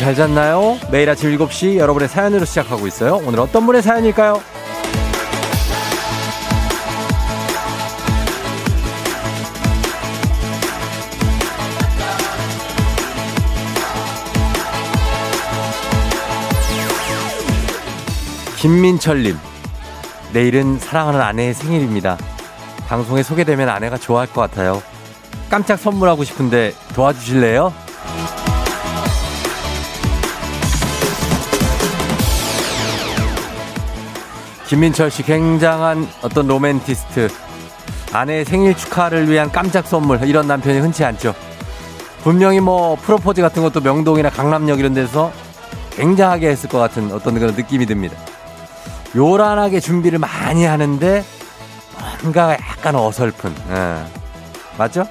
잘 잤나요? 매일 아침 7시 여러분의 사연으로 시작하고 있어요. 오늘 어떤 분의 사연일까요? 김민철님, 내일은 사랑하는 아내의 생일입니다. 방송에 소개되면 아내가 좋아할 것 같아요. 깜짝 선물하고 싶은데 도와주실래요? 김민철 씨 굉장한 어떤 로맨티스트. 아내의 생일 축하를 위한 깜짝 선물 이런 남편이 흔치 않죠. 분명히 뭐 프로포즈 같은 것도 명동이나 강남역 이런 데서 굉장하게 했을 것 같은 어떤 그런 느낌이 듭니다. 요란하게 준비를 많이 하는데 뭔가 약간 어설픈. 예. 맞죠?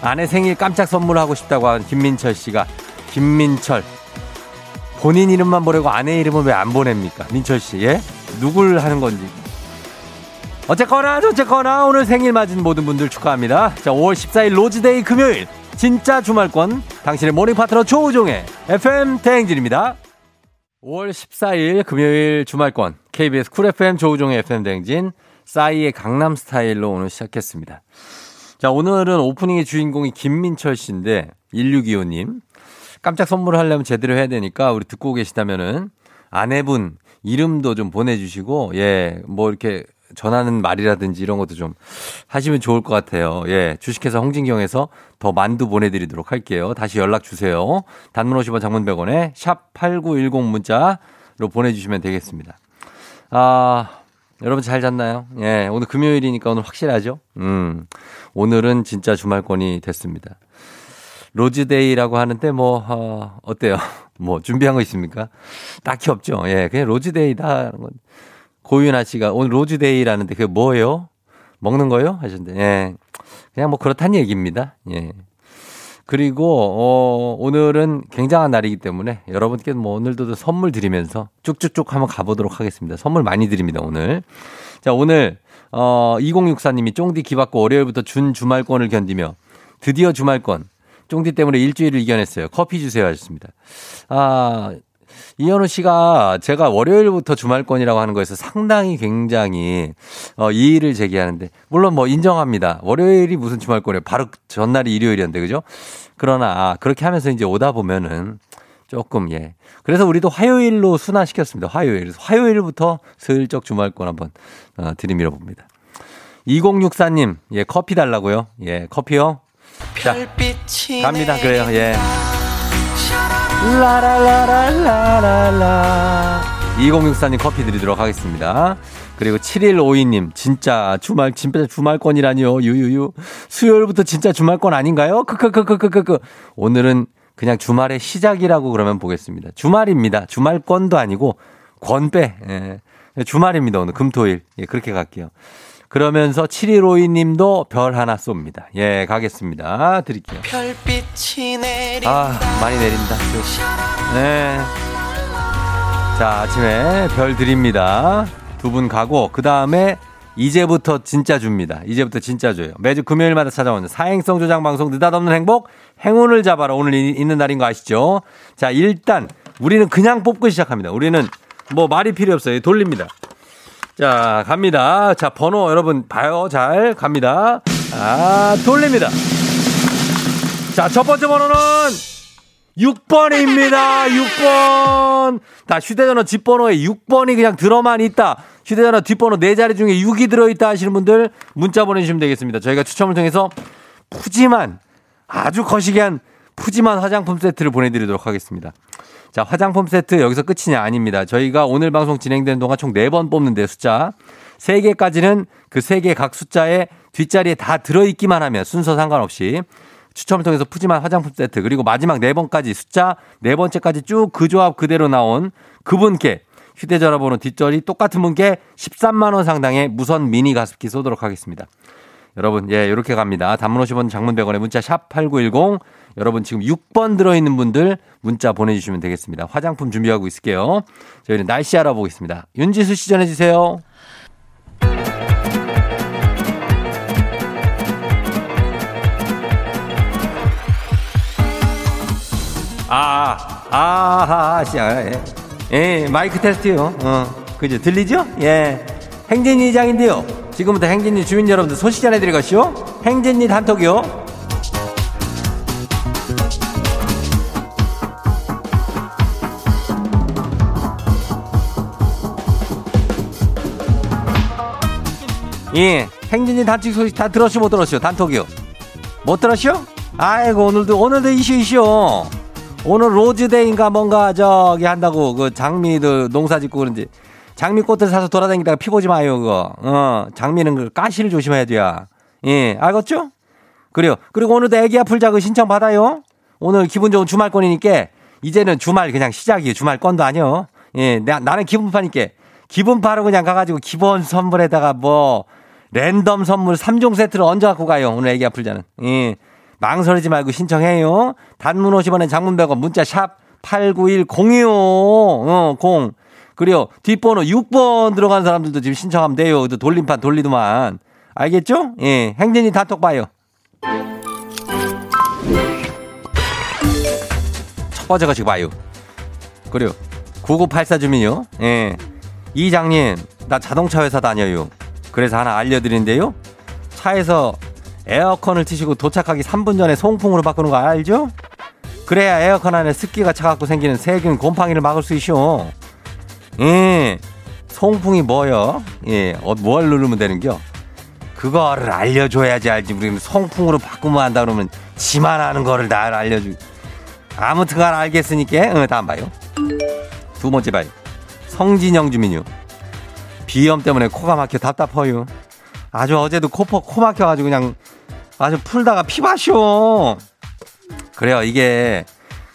아내 생일 깜짝 선물하고 싶다고 한 김민철 씨가 김민철 본인 이름만 보내고 아내 이름은 왜 안 보냅니까? 민철 씨, 예? 누굴 하는 건지. 어쨌거나, 어쨌거나, 오늘 생일 맞은 모든 분들 축하합니다. 자, 5월 14일 로즈데이 금요일. 진짜 주말권. 당신의 모닝 파트너 조우종의 FM 대행진입니다. 5월 14일 금요일 주말권. KBS Cool FM 조우종의 FM 대행진. 싸이의 강남 스타일로 오늘 시작했습니다. 자, 오늘은 오프닝의 주인공이 김민철 씨인데, 1625님. 깜짝 선물을 하려면 제대로 해야 되니까 우리 듣고 계시다면은 아내분 이름도 좀 보내주시고, 예, 뭐 이렇게 전하는 말이라든지 이런 것도 좀 하시면 좋을 것 같아요. 예, 주식회사 홍진경에서 더 만두 보내드리도록 할게요. 다시 연락 주세요. 단문 50원 장문 100원에 샵8910 문자로 보내주시면 되겠습니다. 아, 여러분 잘 잤나요? 예, 오늘 금요일이니까 오늘 확실하죠? 음, 오늘은 진짜 주말권이 됐습니다. 로즈데이라고 하는데 뭐, 어, 어때요? 뭐, 준비한 거 있습니까? 딱히 없죠. 예, 그냥 로즈데이다. 고윤아 씨가 오늘 로즈데이라는데 그게 뭐예요? 먹는 거요? 하셨는데, 예. 그냥 뭐 그렇다는 얘기입니다. 예. 그리고, 어, 오늘은 굉장한 날이기 때문에 여러분께 뭐 오늘도 선물 드리면서 쭉쭉쭉 한번 가보도록 하겠습니다. 선물 많이 드립니다, 오늘. 자, 오늘, 어, 2064님이 쫑디 기받고 월요일부터 준 주말권을 견디며 드디어 주말권. 쫑디 때문에 일주일을 이겨냈어요. 커피 주세요 하셨습니다. 아, 이현우 씨가 제가 월요일부터 주말권이라고 하는 거에서 상당히 굉장히 어, 이의를 제기하는데 물론 뭐 인정합니다. 월요일이 무슨 주말권이에요. 바로 전날이 일요일이었는데 그죠? 그러나 아, 그렇게 하면서 이제 오다 보면은 조금 예. 그래서 우리도 화요일로 순환시켰습니다. 화요일. 화요일부터 슬쩍 주말권 한번 어, 들이밀어 봅니다. 2064님, 예, 커피 달라고요? 예, 커피요? 자, 갑니다. 그래요. 예. 라라라라라라. 2064님 커피 드리도록 하겠습니다. 그리고 7152님, 진짜 주말, 진짜 주말권이라니요. 유유유. 수요일부터 진짜 주말권 아닌가요? 크크크크크크크. 오늘은 그냥 주말의 시작이라고 그러면 보겠습니다. 주말입니다. 주말권도 아니고 권빼. 예. 주말입니다. 오늘 금토일. 예, 그렇게 갈게요. 그러면서 7152 님도 별 하나 쏩니다. 예, 가겠습니다. 드릴게요. 별빛이 내린다. 아, 많이 내린다. 네. 자, 아침에 별 드립니다. 두 분 가고, 그 다음에 이제부터 진짜 줍니다. 이제부터 진짜 줘요. 매주 금요일마다 찾아오는 사행성 조장 방송 느닷없는 행복, 행운을 잡아라. 오늘 있는 날인 거 아시죠? 자, 일단, 우리는 그냥 뽑고 시작합니다. 우리는 뭐 말이 필요 없어요. 돌립니다. 자, 갑니다. 자, 번호 여러분 봐요. 잘 갑니다. 아, 돌립니다. 자, 첫 번째 번호는 6번입니다. 6번. 다 휴대전화 뒷번호에 6번이 그냥 들어만 있다. 휴대전화 뒷번호 4자리 중에 6이 들어있다 하시는 분들 문자 보내주시면 되겠습니다. 저희가 추첨을 통해서 푸짐한 아주 거시기한 푸짐한 화장품 세트를 보내드리도록 하겠습니다. 자, 화장품 세트 여기서 끝이냐? 아닙니다. 저희가 오늘 방송 진행되는 동안 총 4번 뽑는데 숫자. 3개까지는 그 3개 각 숫자에 뒷자리에 다 들어있기만 하면 순서 상관없이 추첨을 통해서 푸짐한 화장품 세트 그리고 마지막 4번까지 숫자 4번째까지 쭉 그 조합 그대로 나온 그분께 휴대전화 번호 뒷자리 똑같은 분께 13만원 상당의 무선 미니 가습기 쏘도록 하겠습니다. 여러분, 예, 이렇게 갑니다. 단문 50원 장문 100원에 문자 샵 8910 여러분 지금 6번 들어있는 분들 문자 보내주시면 되겠습니다. 화장품 준비하고 있을게요. 저희는 날씨 알아보겠습니다. 윤지수 씨 전해주세요. 아, 아하, 씨, 아, 예. 예, 마이크 테스트요. 어, 그죠? 들리죠? 예. 행진이 이장인데요. 지금부터 행진이 주민 여러분들 소식 전해드릴 것이요. 행진이 단톡이요. 예, 행진이 단톡 소식 다 들었슈, 못 들었슈? 단톡이요. 못 들었슈? 아이고, 오늘도, 오늘도 이슈, 이슈. 오늘 로즈데이인가 뭔가 저기 한다고 그 장미들 농사 짓고 그런지 장미꽃을 사서 돌아다니다가 피 보지 마요, 그거. 어, 장미는 그 가시를 조심해야 돼요. 예, 알겠죠? 그래요. 그리고 오늘도 애기 아플 자그 신청 받아요. 오늘 기분 좋은 주말권이니까 이제는 주말 그냥 시작이에요. 주말권도 아니요. 예, 나, 나는 기분파니까 기분파로 그냥 가가지고 기본 선물에다가 뭐 랜덤 선물 3종 세트를 얹어 갖고 가요. 오늘 애기 아플 자는. 예. 망설이지 말고 신청해요. 단문 50원에 장문 100원 문자 샵 8910이요. 어, 0. 그리고 뒷번호 6번 들어간 사람들도 지금 신청하면 돼요. 돌림판 돌리더만. 알겠죠? 예. 행진이 단톡 봐요. 첫 번째 거 지금 봐요. 그래요. 9984 주민요. 예. 이장님, 나 자동차 회사 다녀요. 그래서 하나 알려드리는데요. 차에서 에어컨을 트시고 도착하기 3분 전에 송풍으로 바꾸는 거 알죠? 그래야 에어컨 안에 습기가 차갖고 생기는 세균 곰팡이를 막을 수 있쇼. 예. 송풍이 뭐요? 예. 어, 뭘 누르면 되는겨? 그거를 알려줘야지 알지. 우리는 송풍으로 바꾸면 한다 그러면 지만 하는 거를 다 알려주. 아무튼 간 알겠으니까, 응, 다음 봐요. 두 번째 봐요. 성진영 주민요. 비염 때문에 코가 막혀 답답해요. 아주 어제도 코, 코 막혀가지고 그냥 아주 풀다가 피마쇼. 그래요. 이게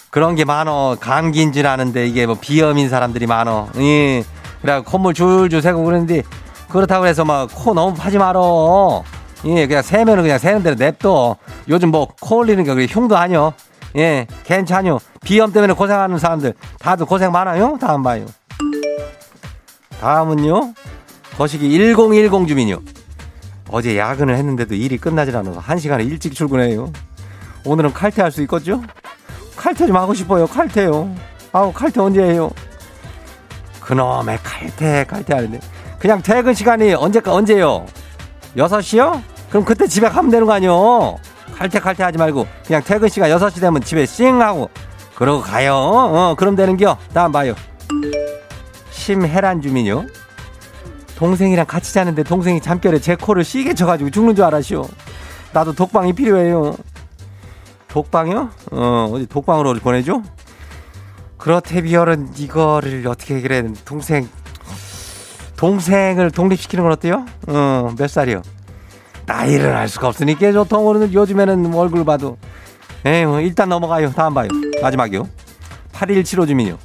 그런 게 많어. 감기인 줄 아는데 이게 뭐 비염인 사람들이 많어. 예. 그래 콧물 줄줄 새고 그러는데 그렇다고 해서 막 코 너무 파지 말어. 예, 그냥 세면은 그냥 세는 대로 냅둬. 요즘 뭐 코 올리는 게 그게 흉도 아니요. 예, 괜찮요. 비염 때문에 고생하는 사람들 다들 고생 많아요. 다음 봐요. 다음은요. 거시기 1010 주민요. 어제 야근을 했는데도 일이 끝나질 않아서 한 시간에 일찍 출근해요. 오늘은 칼퇴할 수 있겠죠? 칼퇴 좀 하고 싶어요. 칼퇴요. 아우 칼퇴 언제 해요? 그놈의 칼퇴 칼퇴 하는데 그냥 퇴근 시간이 언제까 언제요? 6시요? 그럼 그때 집에 가면 되는 거 아니요? 칼퇴 칼퇴 하지 말고 그냥 퇴근 시간 6시 되면 집에 싱 하고 그러고 가요. 어, 그럼 되는겨. 다음 봐요. 심혜란 주민요. 동생이랑 같이 자는데 동생이 잠결에 제 코를 시게 쳐가지고 죽는 줄 알았쇼. 나도 독방이 필요해요. 독방이요? 어, 어디 독방으로 보내줘? 비열은 이거를 어떻게 그래 동생 동생을 독립시키는 건 어때요? 어, 몇 살이요? 나이를 알 수가 없으니까 저통으로는 요즘에는 얼굴 봐도 에휴 일단 넘어가요. 다음 봐요. 마지막이요. 8175 주민요.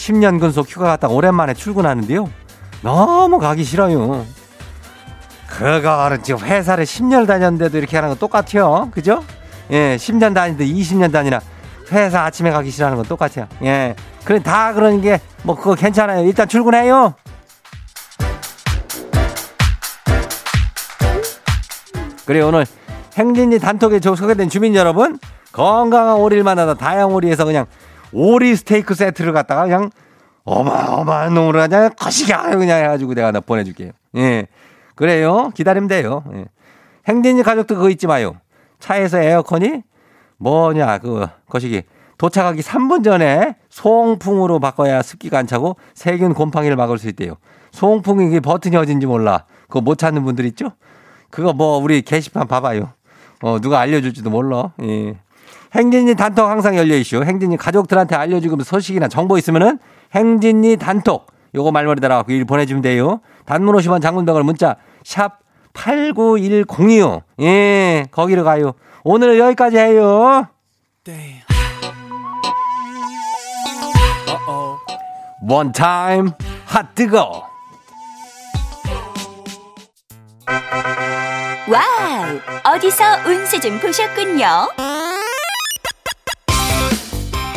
10년 근속 휴가 갔다 오랜만에 출근하는데요. 너무 가기 싫어요. 그거는 지금 회사를 10년 다녔는데도 이렇게 하는 건 똑같아요. 그죠? 예, 10년 다니는데 20년 다니나 회사 아침에 가기 싫어하는 건 똑같아요. 예. 그래, 다 그런 게, 뭐, 그거 괜찮아요. 일단 출근해요. 그래, 오늘 행진이 단톡에 소개된 주민 여러분, 건강한 오리를 만나다 다양 오리에서 그냥 오리 스테이크 세트를 갖다가 그냥 어마어마한 놈으로 그냥 거시기 그냥 해가지고 내가 나 보내줄게요. 예. 그래요. 기다리면 돼요. 예. 행진이 가족도 그거 잊지 마요. 차에서 에어컨이 뭐냐, 그, 거시기. 도착하기 3분 전에 송풍으로 바꿔야 습기가 안 차고 세균 곰팡이를 막을 수 있대요. 송풍이 이게 버튼이 어딘지 몰라. 그거 못 찾는 분들 있죠? 그거 뭐 우리 게시판 봐봐요. 어, 누가 알려줄지도 몰라. 예. 행진이 단톡 항상 열려 있슈. 행진이 가족들한테 알려주고 소식이나 정보 있으면은 행진이 단톡 요거 말머리 달아갖고 일 보내주면 돼요. 단문 50원 장문병을 문자 샵 89102요. 예, 거기로 가요. 오늘 여기까지 해요. 원 타임 핫 뜨거. 와우! 어디서 운세 좀 보셨군요.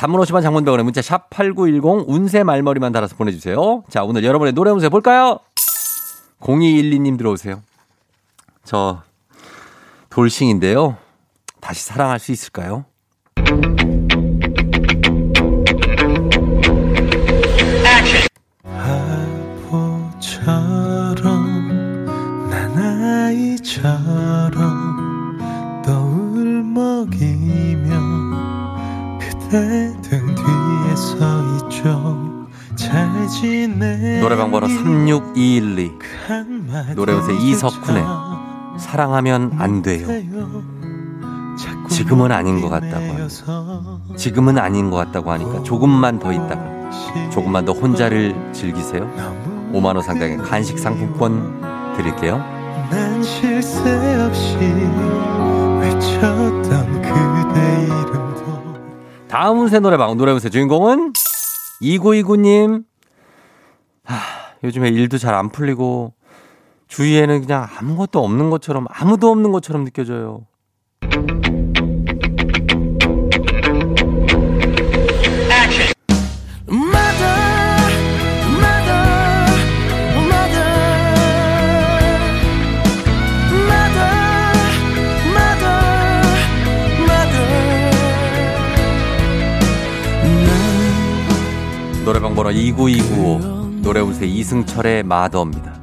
단문 50원 장문병원에 문자 샵 8910 운세 말머리만 달아서 보내주세요. 자 오늘 여러분의 노래 운세 볼까요? 0212님 들어오세요. 저 돌싱인데요. 다시 사랑할 수 있을까요? 이석훈의 사랑하면 안 돼요. 지금은 아닌 것 같다고 합니다. 지금은 아닌 것 같다고 하니까 조금만 더 있다가 조금만 더 혼자를 즐기세요. 5만 원 상당의 간식 상품권 드릴게요. 새 다음 운세 노래방 노래 운세 주인공은 2929님. 하, 요즘에 일도 잘 안 풀리고 주위에는 그냥 아무것도 없는 것처럼 아무도 없는 것처럼 느껴져요. 노래방 번호 29295 노래 운세 이승철의 마더입니다.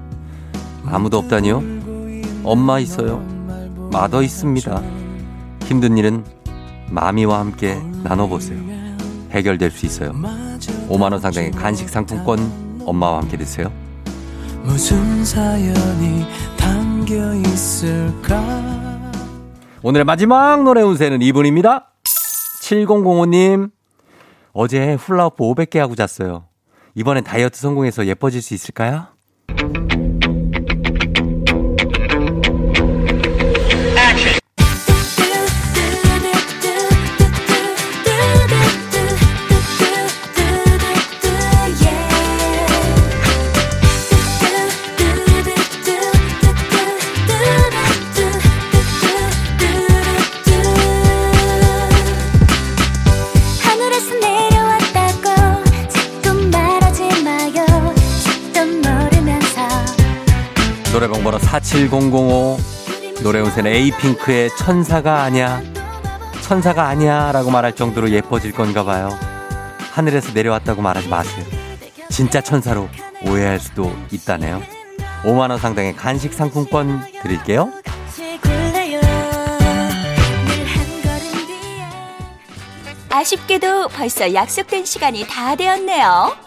아무도 없다니요? 엄마 있어요. 마더 있습니다. 힘든 일은 마미와 함께 나눠보세요. 해결될 수 있어요. 5만원 상당의 간식 상품권 엄마와 함께 드세요. 무슨 사연이 담겨 있을까 오늘의 마지막 노래 운세는 이분입니다. 7005님. 어제 훌라후프 500개 하고 잤어요. 이번엔 다이어트 성공해서 예뻐질 수 있을까요? 47005 노래 운세는 에이핑크의 천사가 아니야. 천사가 아니야 라고 말할 정도로 예뻐질 건가 봐요. 하늘에서 내려왔다고 말하지 마세요. 진짜 천사로 오해할 수도 있다네요. 5만원 상당의 간식 상품권 드릴게요. 아쉽게도 벌써 약속된 시간이 다 되었네요.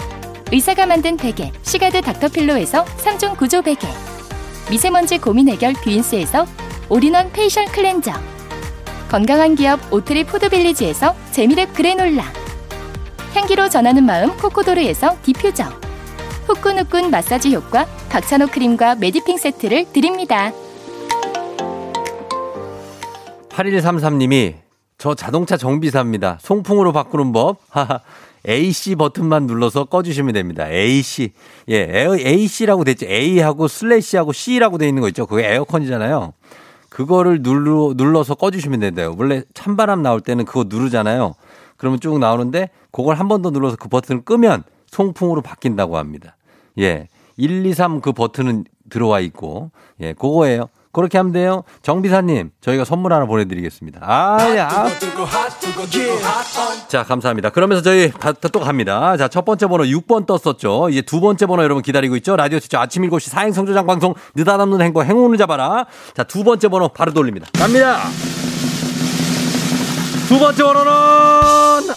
의사가 만든 베개 시가드 닥터필로에서 3종 구조 베개 미세먼지 고민 해결 뷰인스에서 all-in-one facial cleanser 건강한 기업 오트리 푸드빌리지에서 재미랩 그래놀라 향기로 전하는 마음 코코도르에서 디퓨저 후끈후끈 마사지 효과 박찬호 크림과 메디핑 세트를 드립니다. 8133님이 저 자동차 정비사입니다. 송풍으로 바꾸는 법. AC 버튼만 눌러서 꺼주시면 됩니다. AC. 예, AC라고 됐죠. A하고 슬래시하고 C라고 돼 있는 거 있죠. 그게 에어컨이잖아요. 그거를 눌러, 눌러서 꺼주시면 된대요. 원래 찬바람 나올 때는 그거 누르잖아요. 그러면 쭉 나오는데 그걸 한 번 더 눌러서 그 버튼을 끄면 송풍으로 바뀐다고 합니다. 예. 1, 2, 3 그 버튼은 들어와 있고, 예, 그거예요. 그렇게 하면 돼요. 정비사님, 저희가 선물 하나 보내드리겠습니다. 아, 야. 자, 감사합니다. 그러면서 저희 다- 또 갑니다. 자, 첫 번째 번호 6번 떴었죠. 이제 두 번째 번호 여러분 기다리고 있죠. 라디오 추죠 아침 7시 사행성조장 방송 느닷없는 행복 행운을 잡아라. 자, 두 번째 번호 바로 돌립니다. 갑니다. 두 번째 번호는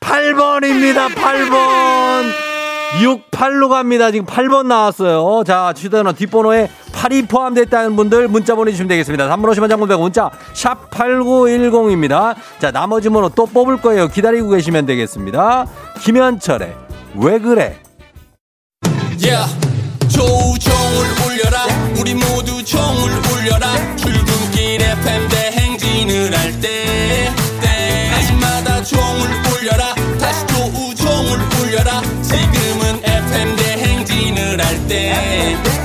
8번입니다. 8번. 68로 갑니다. 지금 8번 나왔어요. 자, 휴대전화 뒷번호에 8이 포함됐다는 분들 문자 보내주시면 되겠습니다. 3번 오시면 100 문자 샵 8910입니다. 자, 나머지 번호 또 뽑을 거예요. 기다리고 계시면 되겠습니다. 김현철의 왜 그래? Yeah. 조우종을 울려라 우리 모두 종을 울려라 출근길 FM 대행진을 할 때 때마다 종을 울려라 다시 조우종을 울려라 대행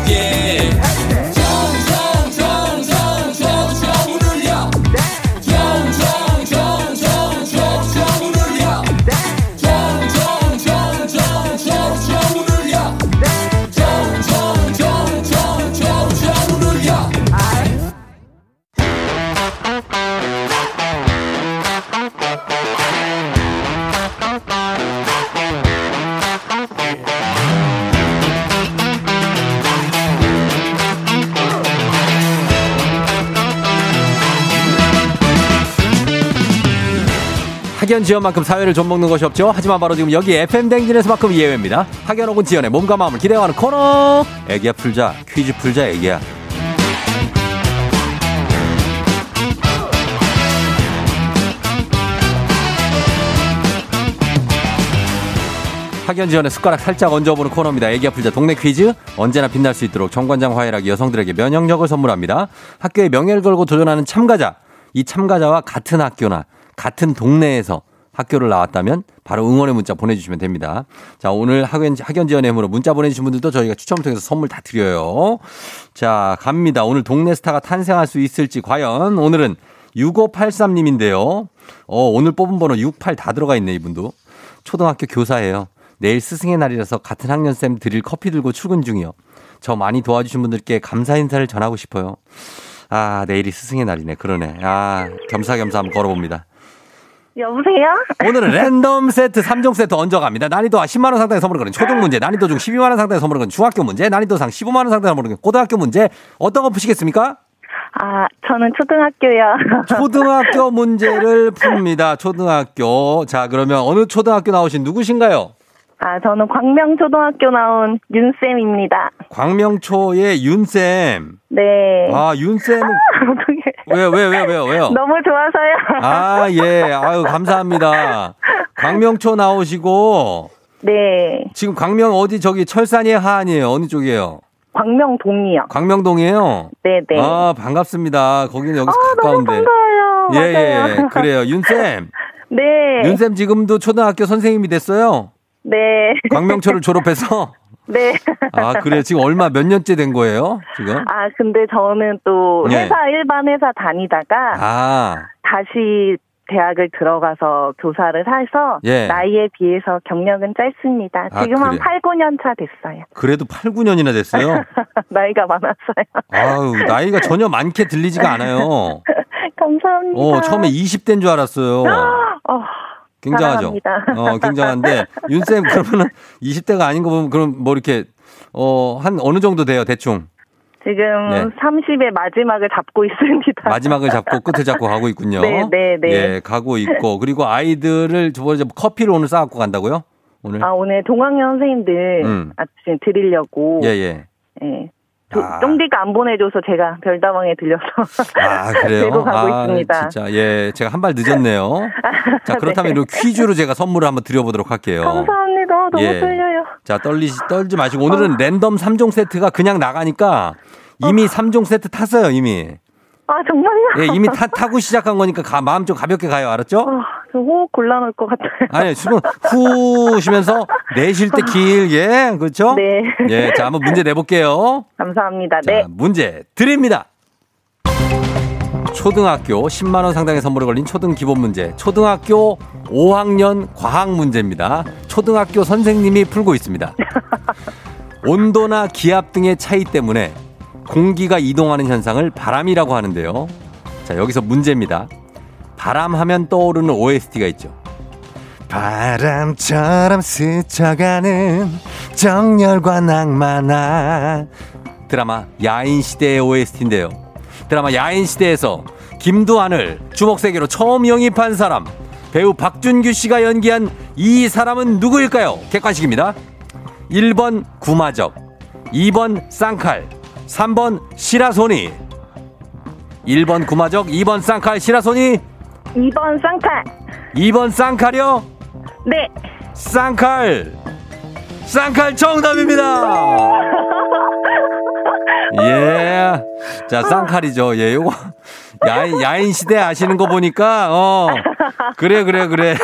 학연 지연만큼 사회를 좀 먹는 것이 없죠. 하지만 바로 지금 여기 FM 댕진에서만큼 예외입니다. 학연 혹은 지연의 몸과 마음을 기대하는 코너. 애기야 풀자 퀴즈 풀자 애기야. 학연 지원의 숟가락 살짝 얹어보는 코너입니다. 애기 아플자 동네 퀴즈 언제나 빛날 수 있도록 정관장 화이락이 여성들에게 면역력을 선물합니다. 학교의 명예를 걸고 도전하는 참가자 이 참가자와 같은 학교나 같은 동네에서 학교를 나왔다면 바로 응원의 문자 보내주시면 됩니다. 자 오늘 학연 학연 지원의 힘으로 문자 보내주신 분들도 저희가 추첨을 통해서 선물 다 드려요. 자 갑니다. 오늘 동네 스타가 탄생할 수 있을지 과연 오늘은 6583님인데요. 어 오늘 뽑은 번호 68 다 들어가 있네 이분도. 초등학교 교사예요. 내일 스승의 날이라서 같은 학년쌤 드릴 커피 들고 출근 중이요. 저 많이 도와주신 분들께 감사 인사를 전하고 싶어요. 아, 내일이 스승의 날이네. 그러네. 아, 겸사겸사 한번 걸어봅니다. 여보세요? 오늘은 랜덤 세트 3종 세트 얹어갑니다. 난이도 10만원 상당의 선물을 거는 초등 문제, 난이도 중 12만원 상당의 선물을 거는 중학교 문제, 난이도 상 15만원 상당의 선물을 거는 고등학교 문제. 어떤 거 푸시겠습니까? 아, 저는 초등학교요. 초등학교 문제를 풉니다. 초등학교. 자, 그러면 어느 초등학교 나오신 누구신가요? 아, 저는 광명초등학교 나온 윤쌤입니다. 광명초의 윤쌤. 네. 아, 윤쌤은 어떻게. 왜요, 왜요, 왜요, 왜요, 왜요? 너무 좋아서요. 아, 예. 아유, 감사합니다. 광명초 나오시고, 네. 지금 광명 어디 저기 철산이에요, 하안이에요? 어느 쪽이에요? 광명동이요. 광명동이에요? 네네. 아, 반갑습니다. 거기는 여기서 아, 너무 가까운데. 반가워요. 예, 예, 맞아요. 예. 그래요. 윤쌤. 네. 윤쌤 지금도 초등학교 선생님이 됐어요? 네. 광명초를 졸업해서? 네. 아, 그래요. 지금 얼마, 몇 년째 된 거예요? 지금? 아, 근데 저는 또 예. 회사, 일반 회사 다니다가 아, 다시 대학을 들어가서 교사를 해서 예. 나이에 비해서 경력은 짧습니다. 아, 지금 한 그래요? 8, 9년 차 됐어요. 그래도 8, 9년이나 됐어요? 나이가 많았어요. 아유, 나이가 전혀 많게 들리지가 않아요. 감사합니다. 어, 처음에 20대인 줄 알았어요. 어, 굉장하죠. 사랑합니다. 어, 굉장한데 윤쌤 그러면은 20대가 아닌 거 보면 그럼 뭐 이렇게 어, 한 어느 정도 돼요, 대충? 지금 네. 30의 마지막을 잡고 있습니다. 마지막을 잡고 끝을 잡고 가고 있군요. 네, 네, 네. 예, 가고 있고. 그리고 아이들을 저번에 커피를 오늘 싸갖고 간다고요? 오늘? 아, 오늘 동학년 선생님들 음. 아침 드리려고. 예, 예. 예. 도- 아. 쫑디가 안 보내줘서 제가 별다방에 들려서. 아, 그래요? 들고 가고 아, 있습니다. 진짜, 예. 제가 한 발 늦었네요. 자, 그렇다면 네. 퀴즈로 제가 선물을 한번 드려보도록 할게요. 감사합니다. 너무 예. 떨려요. 자, 떨리시, 떨지 마시고. 오늘은 랜덤 3종 세트가 그냥 나가니까 이미 3종 세트 탔어요, 이미. 아, 정말요? 예, 이미 타, 타고 시작한 거니까 가, 마음 좀 가볍게 가요. 알았죠? 아, 저 호흡 곤란할 것 같아요. 아니, 숨을 후 쉬면서 내쉴 때 길게, 그렇죠? 네. 예, 자, 한번 문제 내볼게요. 감사합니다. 자, 네. 문제 드립니다. 초등학교 10만 원 상당의 선물이 걸린 초등 기본 문제. 초등학교 5학년 과학 문제입니다. 초등학교 선생님이 풀고 있습니다. 온도나 기압 등의 차이 때문에 공기가 이동하는 현상을 바람이라고 하는데요. 자, 여기서 문제입니다. 바람 하면 떠오르는 OST가 있죠. 바람처럼 스쳐가는 정열과 낭만아 드라마 야인시대의 OST인데요. 드라마 야인시대에서 김두한을 주먹세계로 처음 영입한 사람 배우 박준규 씨가 연기한 이 사람은 누구일까요? 객관식입니다. 1번 구마적 2번 쌍칼 3번 시라소니 1번 구마적 2번 쌍칼 시라소니 2번 쌍칼. 2번 쌍칼이요? 네. 쌍칼 쌍칼 정답입니다. 예. 자, 쌍칼이죠. 예, 요거 야인 야인 시대 아시는 거 보니까 어. 그래 그래 그래.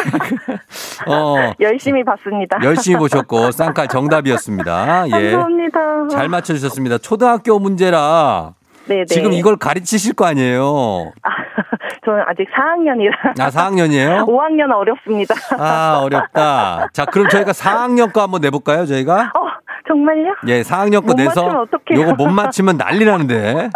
어. 열심히 봤습니다. 열심히 보셨고 쌍칼 정답이었습니다. 예. 감사합니다. 잘 맞춰 주셨습니다. 초등학교 문제라 네네. 지금 이걸 가르치실 거 아니에요. 아, 저는 아직 4학년이라. 아, 4학년이에요? 5학년은 어렵습니다. 아, 어렵다. 자, 그럼 저희가 4학년 거 한번 내볼까요, 저희가? 어, 정말요? 예, 4학년 거못 내서 맞추면? 요거 못 맞히면 난리 나는데.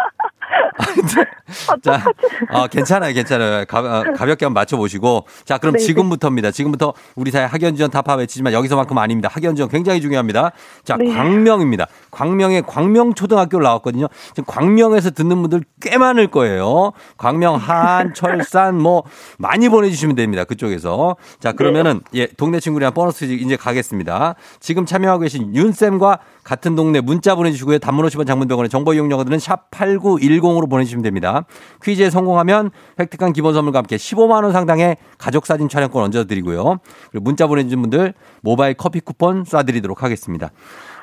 자, 어, 괜찮아요, 괜찮아요. 가, 어, 가볍게 한번 맞춰보시고. 자, 그럼 네네. 지금부터입니다. 지금부터 우리 사회 학연지원 타파 외치지만 여기서만큼 아닙니다. 학연지원 굉장히 중요합니다. 자, 네. 광명입니다. 광명에 광명초등학교를 나왔거든요. 지금 광명에서 듣는 분들 꽤 많을 거예요. 광명, 한, 철산, 뭐, 많이 보내주시면 됩니다. 그쪽에서. 자, 그러면은, 예, 동네 친구랑 보너스 이제 가겠습니다. 지금 참여하고 계신 윤쌤과 같은 동네 문자 보내주시고요. 단문 50원 장문병원의 정보 이용료들은 샵 8910으로 보내주시면 됩니다. 퀴즈에 성공하면 획득한 기본 선물과 함께 15만원 상당의 가족사진 촬영권 얹어드리고요. 그리고 문자 보내주신 분들 모바일 커피 쿠폰 쏴드리도록 하겠습니다.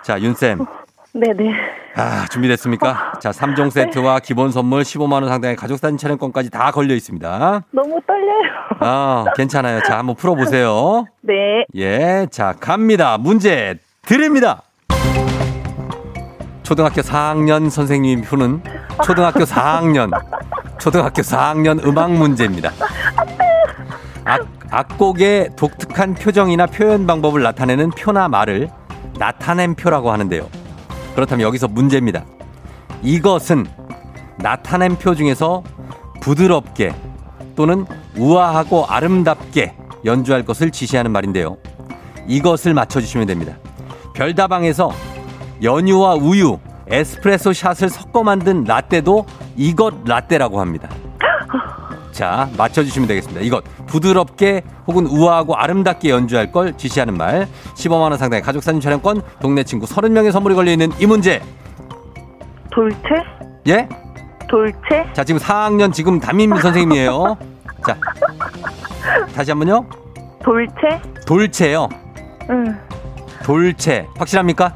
자, 윤쌤. 네네. 아, 준비됐습니까? 자, 3종 세트와 기본 선물 15만원 상당의 가족사진 촬영권까지 다 걸려 있습니다. 너무 떨려요. 아, 괜찮아요. 자, 한번 풀어보세요. 네. 예, 자, 갑니다. 문제 드립니다. 초등학교 4학년 선생님이 푸는 초등학교 4학년, 초등학교 4학년 음악 문제입니다. 악, 악곡의 독특한 표정이나 표현 방법을 나타내는 표나 말을 나타낸 표라고 하는데요. 그렇다면 여기서 문제입니다. 이것은 나타낸 표 중에서 부드럽게 또는 우아하고 아름답게 연주할 것을 지시하는 말인데요. 이것을 맞춰주시면 됩니다. 별다방에서 연유와 우유, 에스프레소 샷을 섞어 만든 라떼도 이것 라떼라고 합니다. 자, 맞춰주시면 되겠습니다. 이것 부드럽게 혹은 우아하고 아름답게 연주할 걸 지시하는 말. 15만 원 상당의 가족 사진 촬영권, 동네 친구 30명의 선물이 걸려 있는 이 문제. 돌체? 예? 돌체? 자, 지금 4학년 지금 담임 선생님이에요. 자, 다시 한번요. 돌체? 돌체요. 응. 돌체. 확실합니까?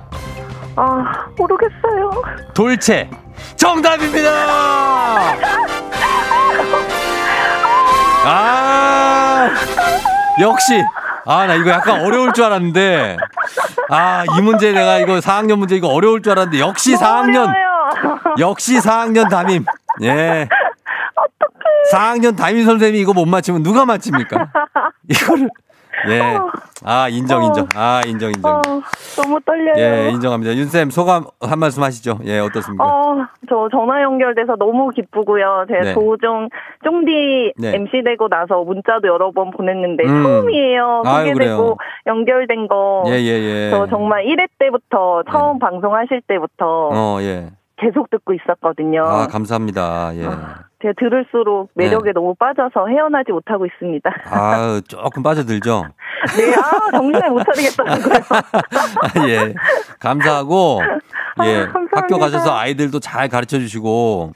아, 모르겠어요. 돌체. 정답입니다! 아, 역시. 아, 나 이거 약간 어려울 줄 알았는데. 아, 이 문제 내가 이거 4학년 문제 이거 어려울 줄 알았는데 역시 4학년. 어려워요. 역시 4학년 담임. 예. 4학년 담임 선생님이 이거 못 맞히면 누가 맞힙니까? 이거를 예. 아, 인정, 인정. 아, 인정, 인정. 어, 너무 떨려요. 예, 인정합니다. 윤쌤, 소감 한 말씀 하시죠. 예, 어떻습니까? 어, 저 전화 연결돼서 너무 기쁘고요. 제가 네. 도종 쫑디 네. MC 되고 나서 문자도 여러 번 보냈는데 음. 처음이에요. 소개되고 연결된 거. 예, 예, 예. 저 정말 1회 때부터 처음 방송하실 때부터 어, 예. 계속 듣고 있었거든요. 아, 감사합니다. 예. 아, 제가 들을수록 매력에 네. 너무 빠져서 헤어나지 못하고 있습니다. 아, 조금 빠져들죠? 네, 아, 정신을 못 차리겠더라고요. 아, 예. 감사하고, 예. 아, 감사합니다. 학교 가셔서 아이들도 잘 가르쳐 주시고,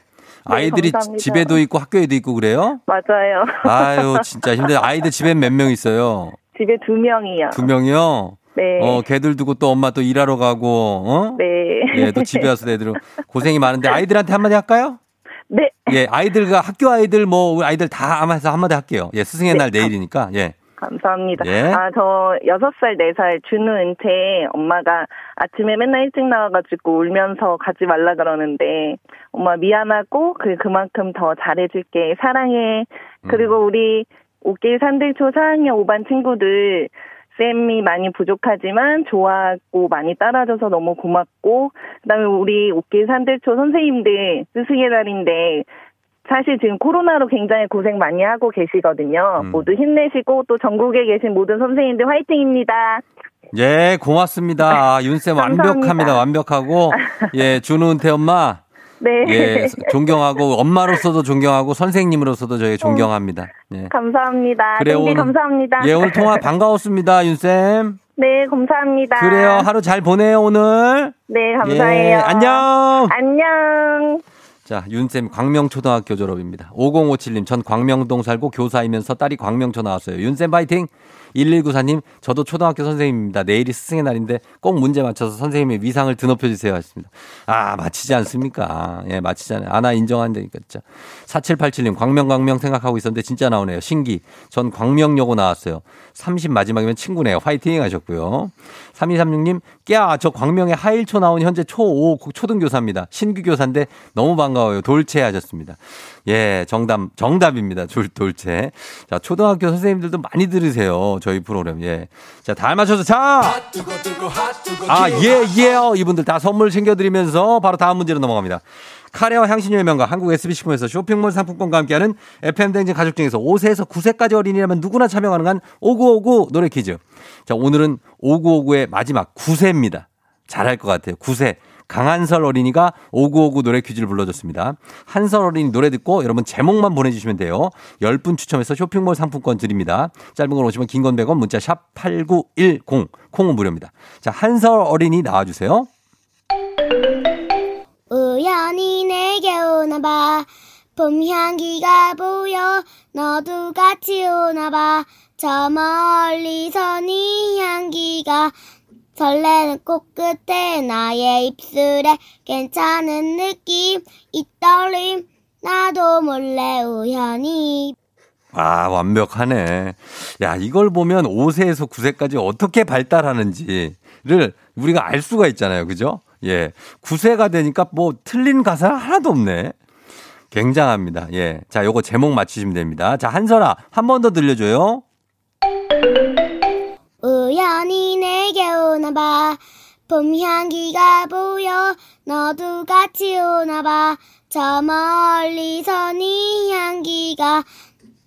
네, 아이들이 감사합니다. 집에도 있고 학교에도 있고 그래요? 맞아요. 아유, 진짜 힘들어. 아이들 집엔 몇 명 있어요? 집에 두 명이요. 두 명이요? 네. 어, 걔들 두고 또 엄마 또 일하러 가고, 어? 네. 예, 또 집에 와서 애들은 고생이 많은데 아이들한테 한마디 할까요? 네. 예, 아이들과 학교 아이들 뭐 우리 아이들 다 아마서 한마디 할게요. 예, 스승의 날 내일이니까. 예. 감사합니다. 예. 아, 저 여섯 살네살 준우 은퇴 엄마가 아침에 맨날 일찍 나와가지고 울면서 가지 말라 그러는데 엄마 미안하고 그 그만큼 더 잘해줄게 사랑해. 음. 그리고 우리 옥길 산들초 4학년 5반 친구들 쌤이 많이 부족하지만 좋아하고 많이 따라줘서 너무 고맙고 그다음에 우리 옥길 산들초 선생님들 스승의 날인데 사실 지금 코로나로 굉장히 고생 많이 하고 계시거든요. 음. 모두 힘내시고 또 전국에 계신 모든 선생님들 화이팅입니다. 예, 고맙습니다. 아, 윤쌤. 완벽합니다. 완벽하고. 예, 준우 은퇴 엄마. 네. 예, 존경하고 엄마로서도 존경하고 선생님으로서도 저희 존경합니다. 예. 감사합니다. 그래, 오늘- 감사합니다. 예, 오늘 통화 반가웠습니다, 윤쌤. 네, 감사합니다. 그래요. 하루 잘 보내요, 오늘. 네, 감사해요. 예, 안녕. 안녕. 자, 윤쌤 광명초등학교 졸업입니다. 5057님, 전 광명동 살고 교사이면서 딸이 광명초 나왔어요. 윤쌤 파이팅! 1194님, 저도 초등학교 선생님입니다. 내일이 스승의 날인데 꼭 문제 맞춰서 선생님의 위상을 드높여주세요. 하셨습니다. 아, 맞히지 않습니까? 예, 맞히잖아요. 아 나 인정한다니까, 진짜. 4787님, 광명, 광명 생각하고 있었는데 진짜 나오네요. 신기. 전 광명여고 나왔어요. 30 마지막이면 친구네요. 화이팅 하셨고요. 3236님, 깨야, 저 광명에 하일초 나온 현재 초5 초등교사입니다. 신규 교사인데 너무 반가워요. 돌체 하셨습니다. 예, 정답, 정답입니다. 돌, 돌체. 자, 초등학교 선생님들도 많이 들으세요. 저희 프로그램. 예. 자, 다 맞춰서 자! 아, 예, 예요. 이분들 다 선물 챙겨드리면서 바로 다음 문제로 넘어갑니다. 카레와 향신료의 명가 한국 SB식품에서 쇼핑몰 상품권과 함께하는 FM대행진 가족 중에서 5세에서 9세까지 어린이라면 누구나 참여 가능한 5959 노래 퀴즈. 자, 오늘은 5959의 마지막 9세입니다. 잘할 것 같아요. 9세. 강한설 어린이가 5959 노래 퀴즈를 불러줬습니다. 한설 어린이 노래 듣고 여러분 제목만 보내주시면 돼요. 10분 추첨해서 쇼핑몰 상품권 드립니다. 짧은 걸 오시면 긴 건 100원, 문자 샵 8910, 콩은 무료입니다. 자, 한설 어린이 나와주세요. 우연히 내게 오나 봐 봄 향기가 보여 너도 같이 오나 봐 저 멀리서 네 향기가 설레는 꽃끝에 나의 입술에 괜찮은 느낌 이 떨림 나도 몰래 우연히 아, 완벽하네. 야, 이걸 보면 5세에서 9세까지 어떻게 발달하는지를 우리가 알 수가 있잖아요. 그죠? 예. 9세가 되니까 뭐 틀린 가사 하나도 없네. 굉장합니다. 예. 자, 요거 제목 맞히시면 됩니다. 자, 한설아, 한 번 더 들려줘요. 우연히 내게 오나 봐. 봄 향기가 보여 너도 같이 오나 봐. 저 멀리서 네 향기가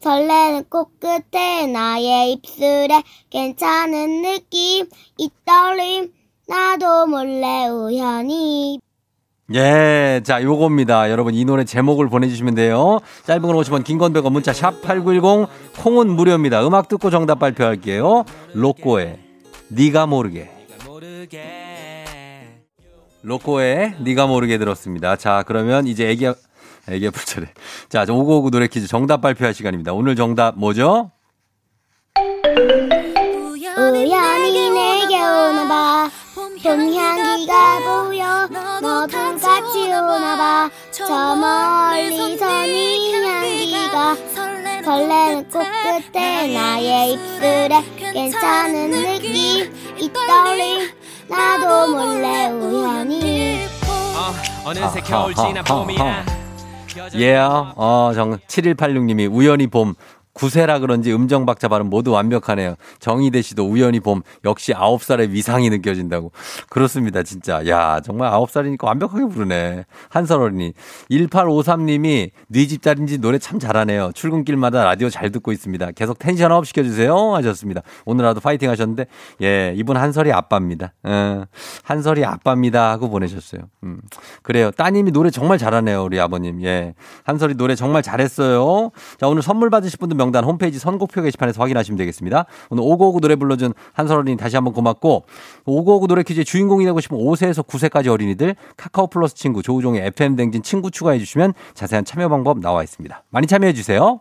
설레는 꽃끝에 나의 입술에 괜찮은 느낌. 이 떨림 나도 몰래 우연히 예, 자, 요겁니다. 여러분, 이 노래 제목을 보내주시면 돼요. 짧은 건 50원, 긴 건 100원, 문자 샵 8910, 콩은 무료입니다. 음악 듣고 정답 발표할게요. 로꼬의 니가 모르게. 로꼬의 니가 모르게 들었습니다. 자, 그러면 이제 애기, 애기 불차례. 자, 5959 노래 퀴즈 정답 발표할 시간입니다. 오늘 정답 뭐죠? 우연히 내게 오나봐 봄 향기가 보여 너도 같이 오나봐. 저 멀리서 네 향기가 설레는 꽃끝에 나의 입술에 괜찮은 느낌 이 떨림 나도 몰래 우연히 어느새 겨울 지나 봄이야. 예, 어, 정, 7186님이 우연히 봄 9세라 그런지 음정 박자 발음 모두 완벽하네요. 정희대 씨도 우연히 봄 역시 아홉 살의 위상이 느껴진다고. 그렇습니다, 진짜. 야, 정말 아홉 살이니까 완벽하게 부르네. 한설 어린이. 1853님이 네 집딸인지 노래 참 잘하네요. 출근길마다 라디오 잘 듣고 있습니다. 계속 텐션 업 시켜주세요. 하셨습니다. 오늘 하도 파이팅 하셨는데, 예, 이분 한설이 아빠입니다. 어, 한설이 아빠입니다. 하고 보내셨어요. 음, 그래요. 따님이 노래 정말 잘하네요. 우리 아버님. 예. 한설이 노래 정말 잘했어요. 자, 오늘 선물 받으실 분들 명단 홈페이지 선곡표 게시판에서 확인하시면 되겠습니다. 오늘 오고오고 노래 불러준 한설 어린이 다시 한번 고맙고, 오고오고 노래 퀴즈의 주인공이 되고 싶은 5세에서 9세까지 어린이들 카카오 플러스 친구 조우종의 FM 댕진 친구 추가해 주시면 자세한 참여 방법 나와 있습니다. 많이 참여해 주세요.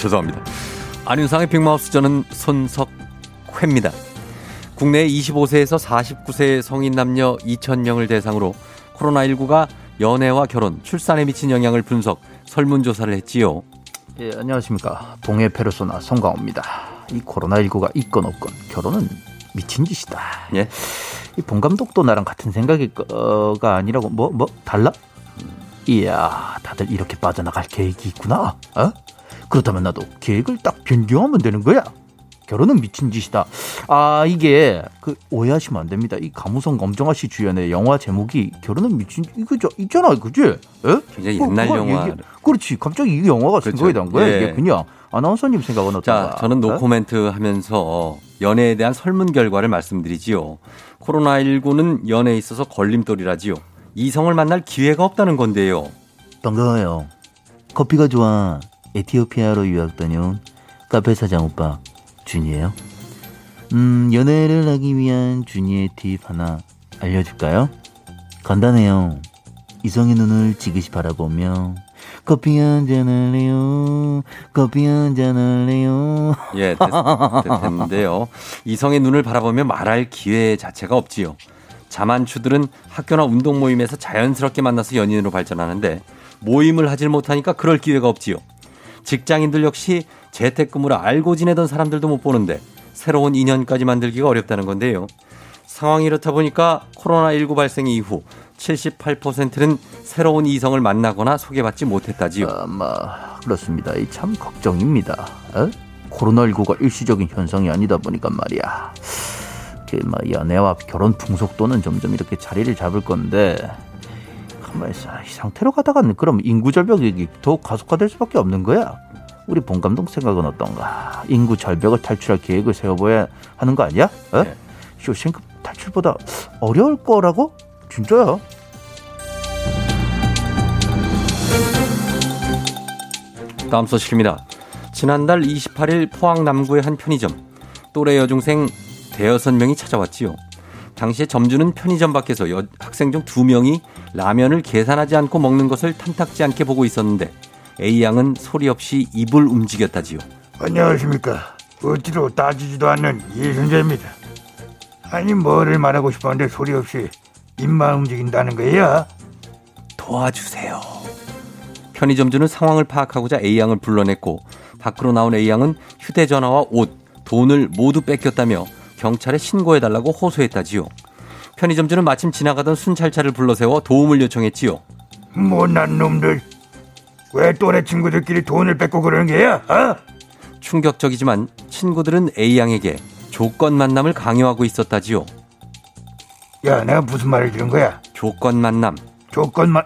죄송합니다. 안윤상의 빅마우스 저는 손석회입니다. 국내 25세에서 49세 성인 남녀 2,000명을 대상으로 코로나19가 연애와 결혼, 출산에 미친 영향을 분석, 설문조사를 했지요. 예, 안녕하십니까. 동해 페르소나 송강호입니다. 이 코로나19가 있건 없건 결혼은 미친 짓이다. 예. 이 본 감독도 나랑 같은 생각일 거가 아니라고 뭐 뭐 달라? 이야, 다들 이렇게 빠져나갈 계획이 있구나. 어? 그렇다면 나도 계획을 딱 변경하면 되는 거야. 결혼은 미친 짓이다. 아 이게 그 오해하시면 안 됩니다. 이 가무성 검정아 씨 주연의 영화 제목이 결혼은 미친 이거죠 있잖아, 그지? 에? 굉장히 뭐, 옛날 영화. 얘기- 그렇지. 갑자기 이 영화가 그렇죠. 생각이 난 거야. 예. 이게 그냥 아나운서님 생각은 어떤가? 자, 저는 어? 노코멘트 하면서 연애에 대한 설문 결과를 말씀드리지요. 코로나 19는 연애에 있어서 걸림돌이라지요. 이성을 만날 기회가 없다는 건데요. 반가워요. 커피가 좋아. 에티오피아로 유학 다녀온 카페 사장 오빠 준이에요. 음, 연애를 하기 위한 준이의 팁 하나 알려줄까요? 간단해요. 이성의 눈을 지그시 바라보며 커피 한 잔 할래요. 커피 한 잔 할래요. 예, 됐, 됐는데요. 이성의 눈을 바라보며 말할 기회 자체가 없지요. 자만추들은 학교나 운동 모임에서 자연스럽게 만나서 연인으로 발전하는데 모임을 하질 못하니까 그럴 기회가 없지요. 직장인들 역시 재택근무를 알고 지내던 사람들도 못 보는데 새로운 인연까지 만들기가 어렵다는 건데요. 상황이 이렇다 보니까 코로나19 발생 이후 78%는 새로운 이성을 만나거나 소개받지 못했다지요. 아마 그렇습니다. 이참 걱정입니다. 에? 코로나19가 일시적인 현상이 아니다 보니까 말이야. 그뭐 연애와 결혼 풍속도는 점점 이렇게 자리를 잡을 건데 가만히 있어. 이 상태로 가다가는 그럼 인구 절벽이 더욱 가속화될 수밖에 없는 거야. 우리 본 감독 생각은 어떤가? 인구 절벽을 탈출할 계획을 세워봐야 하는 거 아니야? 어? 네. 쇼생크 탈출보다 어려울 거라고? 진짜야? 다음 소식입니다. 지난달 28일 포항 남구의 한 편의점. 또래 여중생 대여섯 명이 찾아왔지요. 당시에 점주는 편의점 밖에서 여- 학생 중 두 명이 라면을 계산하지 않고 먹는 것을 탐탁지 않게 보고 있었는데 A 양은 소리 없이 입을 움직였다지요. 안녕하십니까. 어찌도 따지지도 않는 이순재입니다. 아니 뭐를 말하고 싶었는데 소리 없이 입만 움직인다는 거야? 도와주세요. 편의점주는 상황을 파악하고자 A 양을 불러냈고 밖으로 나온 A 양은 휴대전화와 옷, 돈을 모두 뺏겼다며 경찰에 신고해달라고 호소했다지요. 편의점주는 마침 지나가던 순찰차를 불러세워 도움을 요청했지요. 못난 놈들. 왜 또래 친구들끼리 돈을 뺏고 그러는 거야? 어? 충격적이지만 친구들은 A 양에게 조건 만남을 강요하고 있었다지요. 야, 내가 무슨 말을 들은 거야? 조건 만남. 조건 만.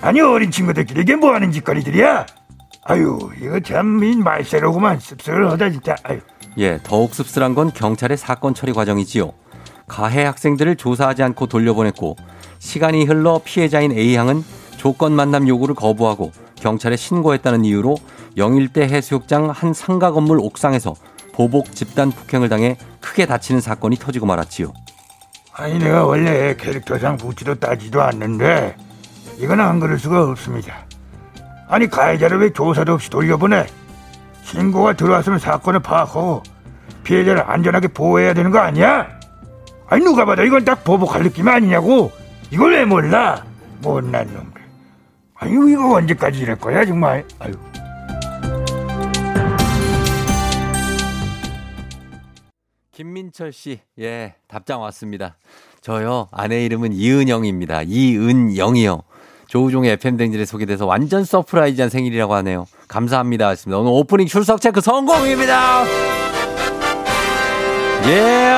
아니 어린 친구들끼리 이게 뭐 하는 짓거리들이야? 아유, 이거 참이 말세로구만 씁쓸하다 진짜. 아유. 예, 더욱 씁쓸한 건 경찰의 사건 처리 과정이지요. 가해 학생들을 조사하지 않고 돌려보냈고 시간이 흘러 피해자인 A양은 조건 만남 요구를 거부하고 경찰에 신고했다는 이유로 영일대 해수욕장 한 상가 건물 옥상에서 보복 집단 폭행을 당해 크게 다치는 사건이 터지고 말았지요. 아니 내가 원래 캐릭터상 묻지도 따지도 않는데 이건 안 그럴 수가 없습니다. 아니 가해자를 왜 조사도 없이 돌려보내? 신고가 들어왔으면 사건을 파악하고 피해자를 안전하게 보호해야 되는 거 아니야? 아니 누가 봐도 이건 딱 보복할 느낌 아니냐고 이걸 왜 몰라? 못난 놈들 아유 이거 언제까지 이럴 거야 정말 아유 김민철 씨, 예, 답장 왔습니다. 저요, 아내 이름은 이은영입니다. 이은영이요. 조우종의 FM대행진에 소개돼서 완전 surprise한 생일이라고 하네요. 감사합니다. 하셨습니다 오늘 오프닝 출석 체크 성공입니다! 예,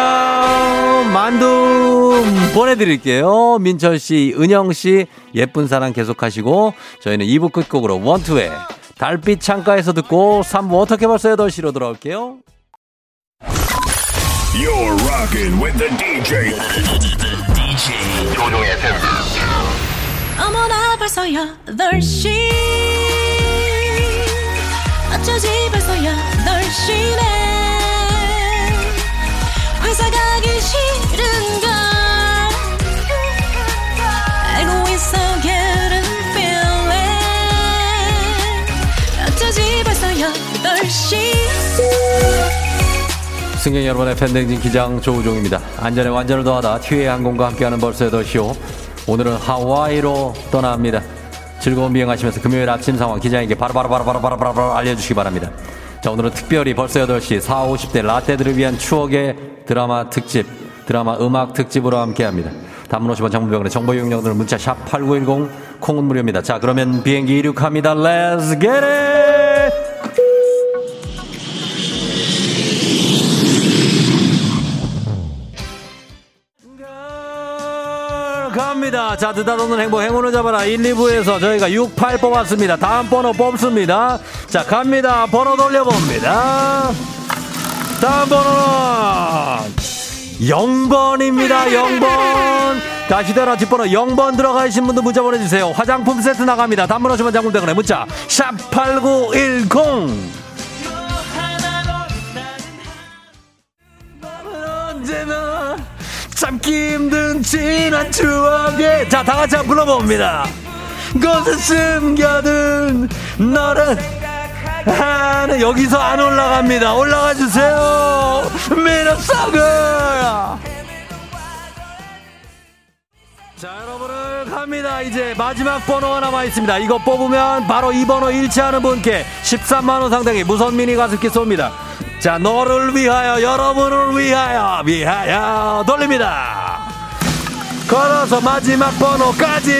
만두 보내드릴게요. 민철 씨, 은영 씨, 예쁜 사랑 계속하시고, 저희는 2부 끝곡으로 원투의 달빛 창가에서 듣고 3부 어떻게 벌써 8시로 돌아올게요. You're rocking with the DJ. the DJ. 조종의 FM. 어머나 벌써 8시 어쩌지 벌써 8시네. 회사 가기 싫은걸. 알고 있어 getting feeling. 어쩌지 벌써 8시 승객 여러분의 팬댕진 기장 조우종입니다. 안전에 완전을 더하다 티웨이 항공과 함께하는 벌써 8시오. 오늘은 하와이로 떠납니다. 즐거운 비행하시면서 금요일 아침 상황 기장에게 바로바로바로바로바로바로 알려주시기 바랍니다. 자, 오늘은 특별히 벌써 8시 4, 50대 라떼들을 위한 추억의 드라마 특집, 드라마 음악 특집으로 함께 합니다. 단문 50원 장문병원의 정보 이용료들은 문자 샵 8910 콩은 무료입니다. 자, 그러면 비행기 이륙합니다. Let's get it! 갑니다. 자, 드다도는 행복, 행운을 잡아라. 1, 2부에서 저희가 6, 8 뽑았습니다. 다음 번호 뽑습니다. 자, 갑니다. 번호 돌려봅니다. 다음 번호는 0번입니다. 0번. 자, 휴대라 뒷번호 0번 들어가신 분들 문자 보내주세요. 화장품 세트 나갑니다. 단문 오시면 장군대원의 문자. 샵8910. 참기 힘든 지난 추억에. 자 다같이 한번 불러봅니다. 곳에 숨겨둔 너를 하는 여기서 안 올라갑니다. 올라가 주세요. 미러석을 자 여러분을 갑니다. 이제 마지막 번호가 남아있습니다. 이거 뽑으면 바로 이 번호 일치하는 분께 13만원 상당의 무선 미니 가습기 쏩니다 자 너를 위하여 여러분을 위하여 위하여 돌립니다. 걸어서 마지막 번호까지.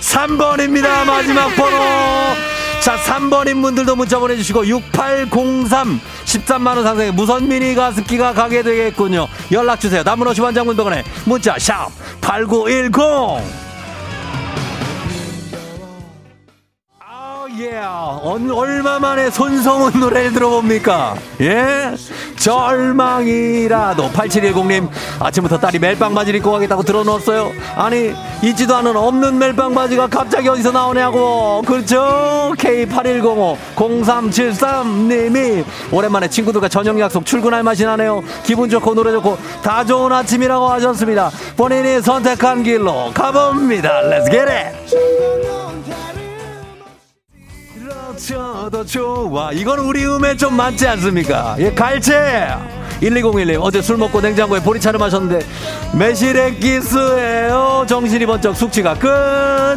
3번입니다 마지막 번호. 자 3번인 분들도 문자 보내주시고 6803 13만원 상당의 무선 미니 가습기가 가게 되겠군요. 연락주세요. 남은 50원 장문병원에 문자 샵 8910 예, 얼마 만에 손성훈 노래를 들어봅니까? 예? 절망이라도 8710님 아침부터 딸이 멜빵 바지를 입고 가겠다고 들어놓았어요. 아니 있지도 않은 없는 멜빵 바지가 갑자기 어디서 나오냐고. 그렇죠? K8105 0373님이 오랜만에 친구들과 저녁 약속 출근할 맛이 나네요. 기분 좋고 노래 좋고 다 좋은 아침이라고 하셨습니다. 본인이 선택한 길로 가봅니다. Let's get it! 저도 좋아. 이건 우리 음에 좀 맞지 않습니까? 예, 갈채! 1201님, 어제 술 먹고 냉장고에 보리차를 마셨는데, 매실의 기스예요. 정신이 번쩍 숙취가 끝!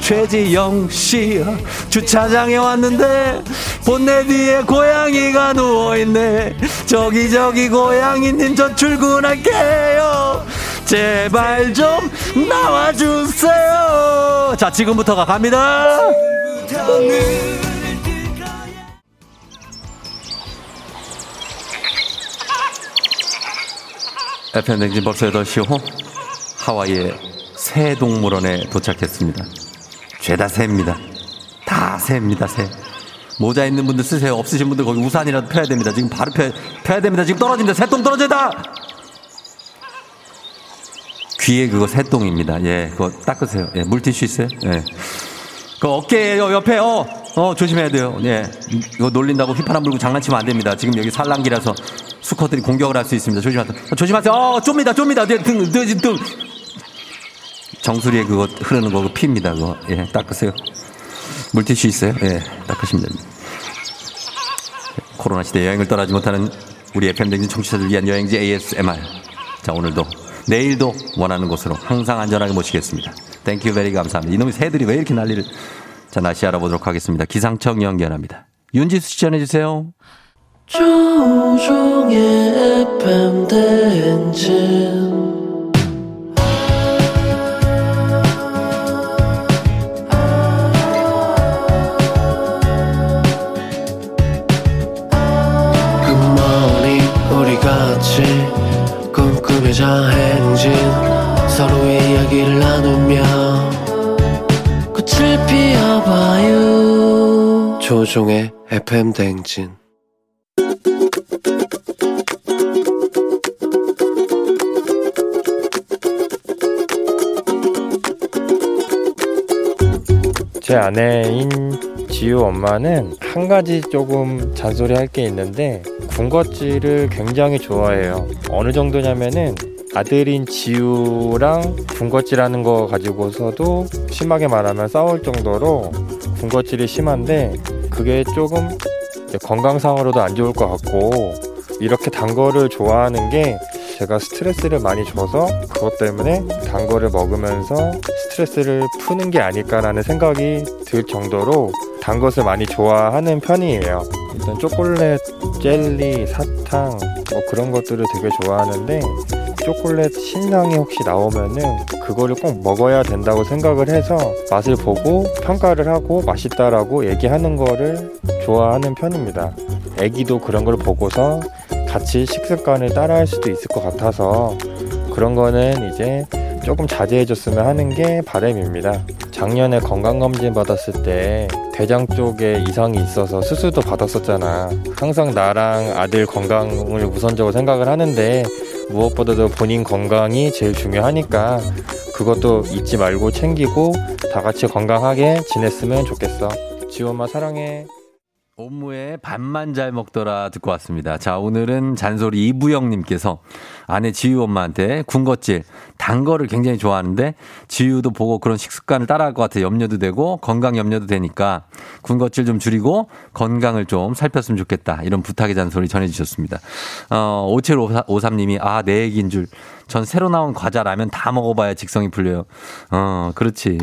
최지영 씨, 주차장에 왔는데, 본네 뒤에 고양이가 누워있네. 저기, 저기, 고양이님, 저 출근할게요. 제발 좀 나와주세요. 자, 지금부터가 갑니다. FM 냉진 벌써 8시 호 하와이의 새 동물원에 도착했습니다. 죄다 새입니다. 다 새입니다, 새. 모자 있는 분들 쓰세요. 없으신 분들 거기 우산이라도 펴야 됩니다. 지금 바로 펴, 펴야 됩니다. 지금 떨어진다. 새똥 떨어진다! 귀에 그거 새똥입니다. 예, 그거 닦으세요. 예, 물티슈 있어요? 예. 그 어깨에 옆에, 어, 어, 조심해야 돼요. 예. 이거 놀린다고 휘파람 불고 장난치면 안 됩니다. 지금 여기 산란기라서 수컷들이 공격을 할 수 있습니다. 조심하세요. 어, 조심하세요. 어, 좁니다, 좁니다. 등, 등, 등. 정수리에 그거 흐르는 거, 그 피입니다. 그거. 예, 닦으세요. 물티슈 있어요? 예, 닦으시면 됩니다. 코로나 시대 여행을 떠나지 못하는 우리 FM대행진 청취자들 위한 여행지 ASMR. 자, 오늘도, 내일도 원하는 곳으로 항상 안전하게 모시겠습니다. Thank you very 감사합니다. 이놈의 새들이 왜 이렇게 난리를. 자, 날씨 알아보도록 하겠습니다. 기상청 연결합니다. 윤지수 씨 전해주세요. 조우종의 FM 대행진 꽃을 피워봐요 조종의 FM 대행진 제 아내인 지우 엄마는 한 가지 조금 잔소리 할 게 있는데 군것질을 굉장히 좋아해요. 어느 정도냐면은 아들인 지우랑 군것질하는 거 가지고서도 심하게 말하면 싸울 정도로 군것질이 심한데 그게 조금 건강상으로도 안 좋을 것 같고 이렇게 단 거를 좋아하는 게 제가 스트레스를 많이 줘서 그것 때문에 단 거를 먹으면서 스트레스를 푸는 게 아닐까라는 생각이 들 정도로 단 것을 많이 좋아하는 편이에요. 일단 초콜릿, 젤리, 사탕 뭐 그런 것들을 되게 좋아하는데 초콜릿 신상이 혹시 나오면은 그거를 꼭 먹어야 된다고 생각을 해서 맛을 보고 평가를 하고 맛있다라고 얘기하는 거를 좋아하는 편입니다. 애기도 그런 걸 보고서 같이 식습관을 따라할 수도 있을 것 같아서 그런 거는 이제 조금 자제해줬으면 하는 게 바람입니다. 작년에 건강검진 받았을 때 대장 쪽에 이상이 있어서 수술도 받았었잖아. 항상 나랑 아들 건강을 우선적으로 생각을 하는데 무엇보다도 본인 건강이 제일 중요하니까 그것도 잊지 말고 챙기고 다 같이 건강하게 지냈으면 좋겠어. 지호 엄마 사랑해. 옴무의 밥만 잘 먹더라 듣고 왔습니다. 자, 오늘은 잔소리 이부영님께서 아내 지유 엄마한테 군것질, 단 거를 굉장히 좋아하는데 지유도 보고 그런 식습관을 따라할 것 같아 염려도 되고 건강 염려도 되니까 군것질 좀 줄이고 건강을 좀 살폈으면 좋겠다. 이런 부탁의 잔소리 전해주셨습니다. 어, 5753님이 아, 내 얘기인 줄. 전 새로 나온 과자 라면 다 먹어봐야 직성이 풀려요. 어, 그렇지.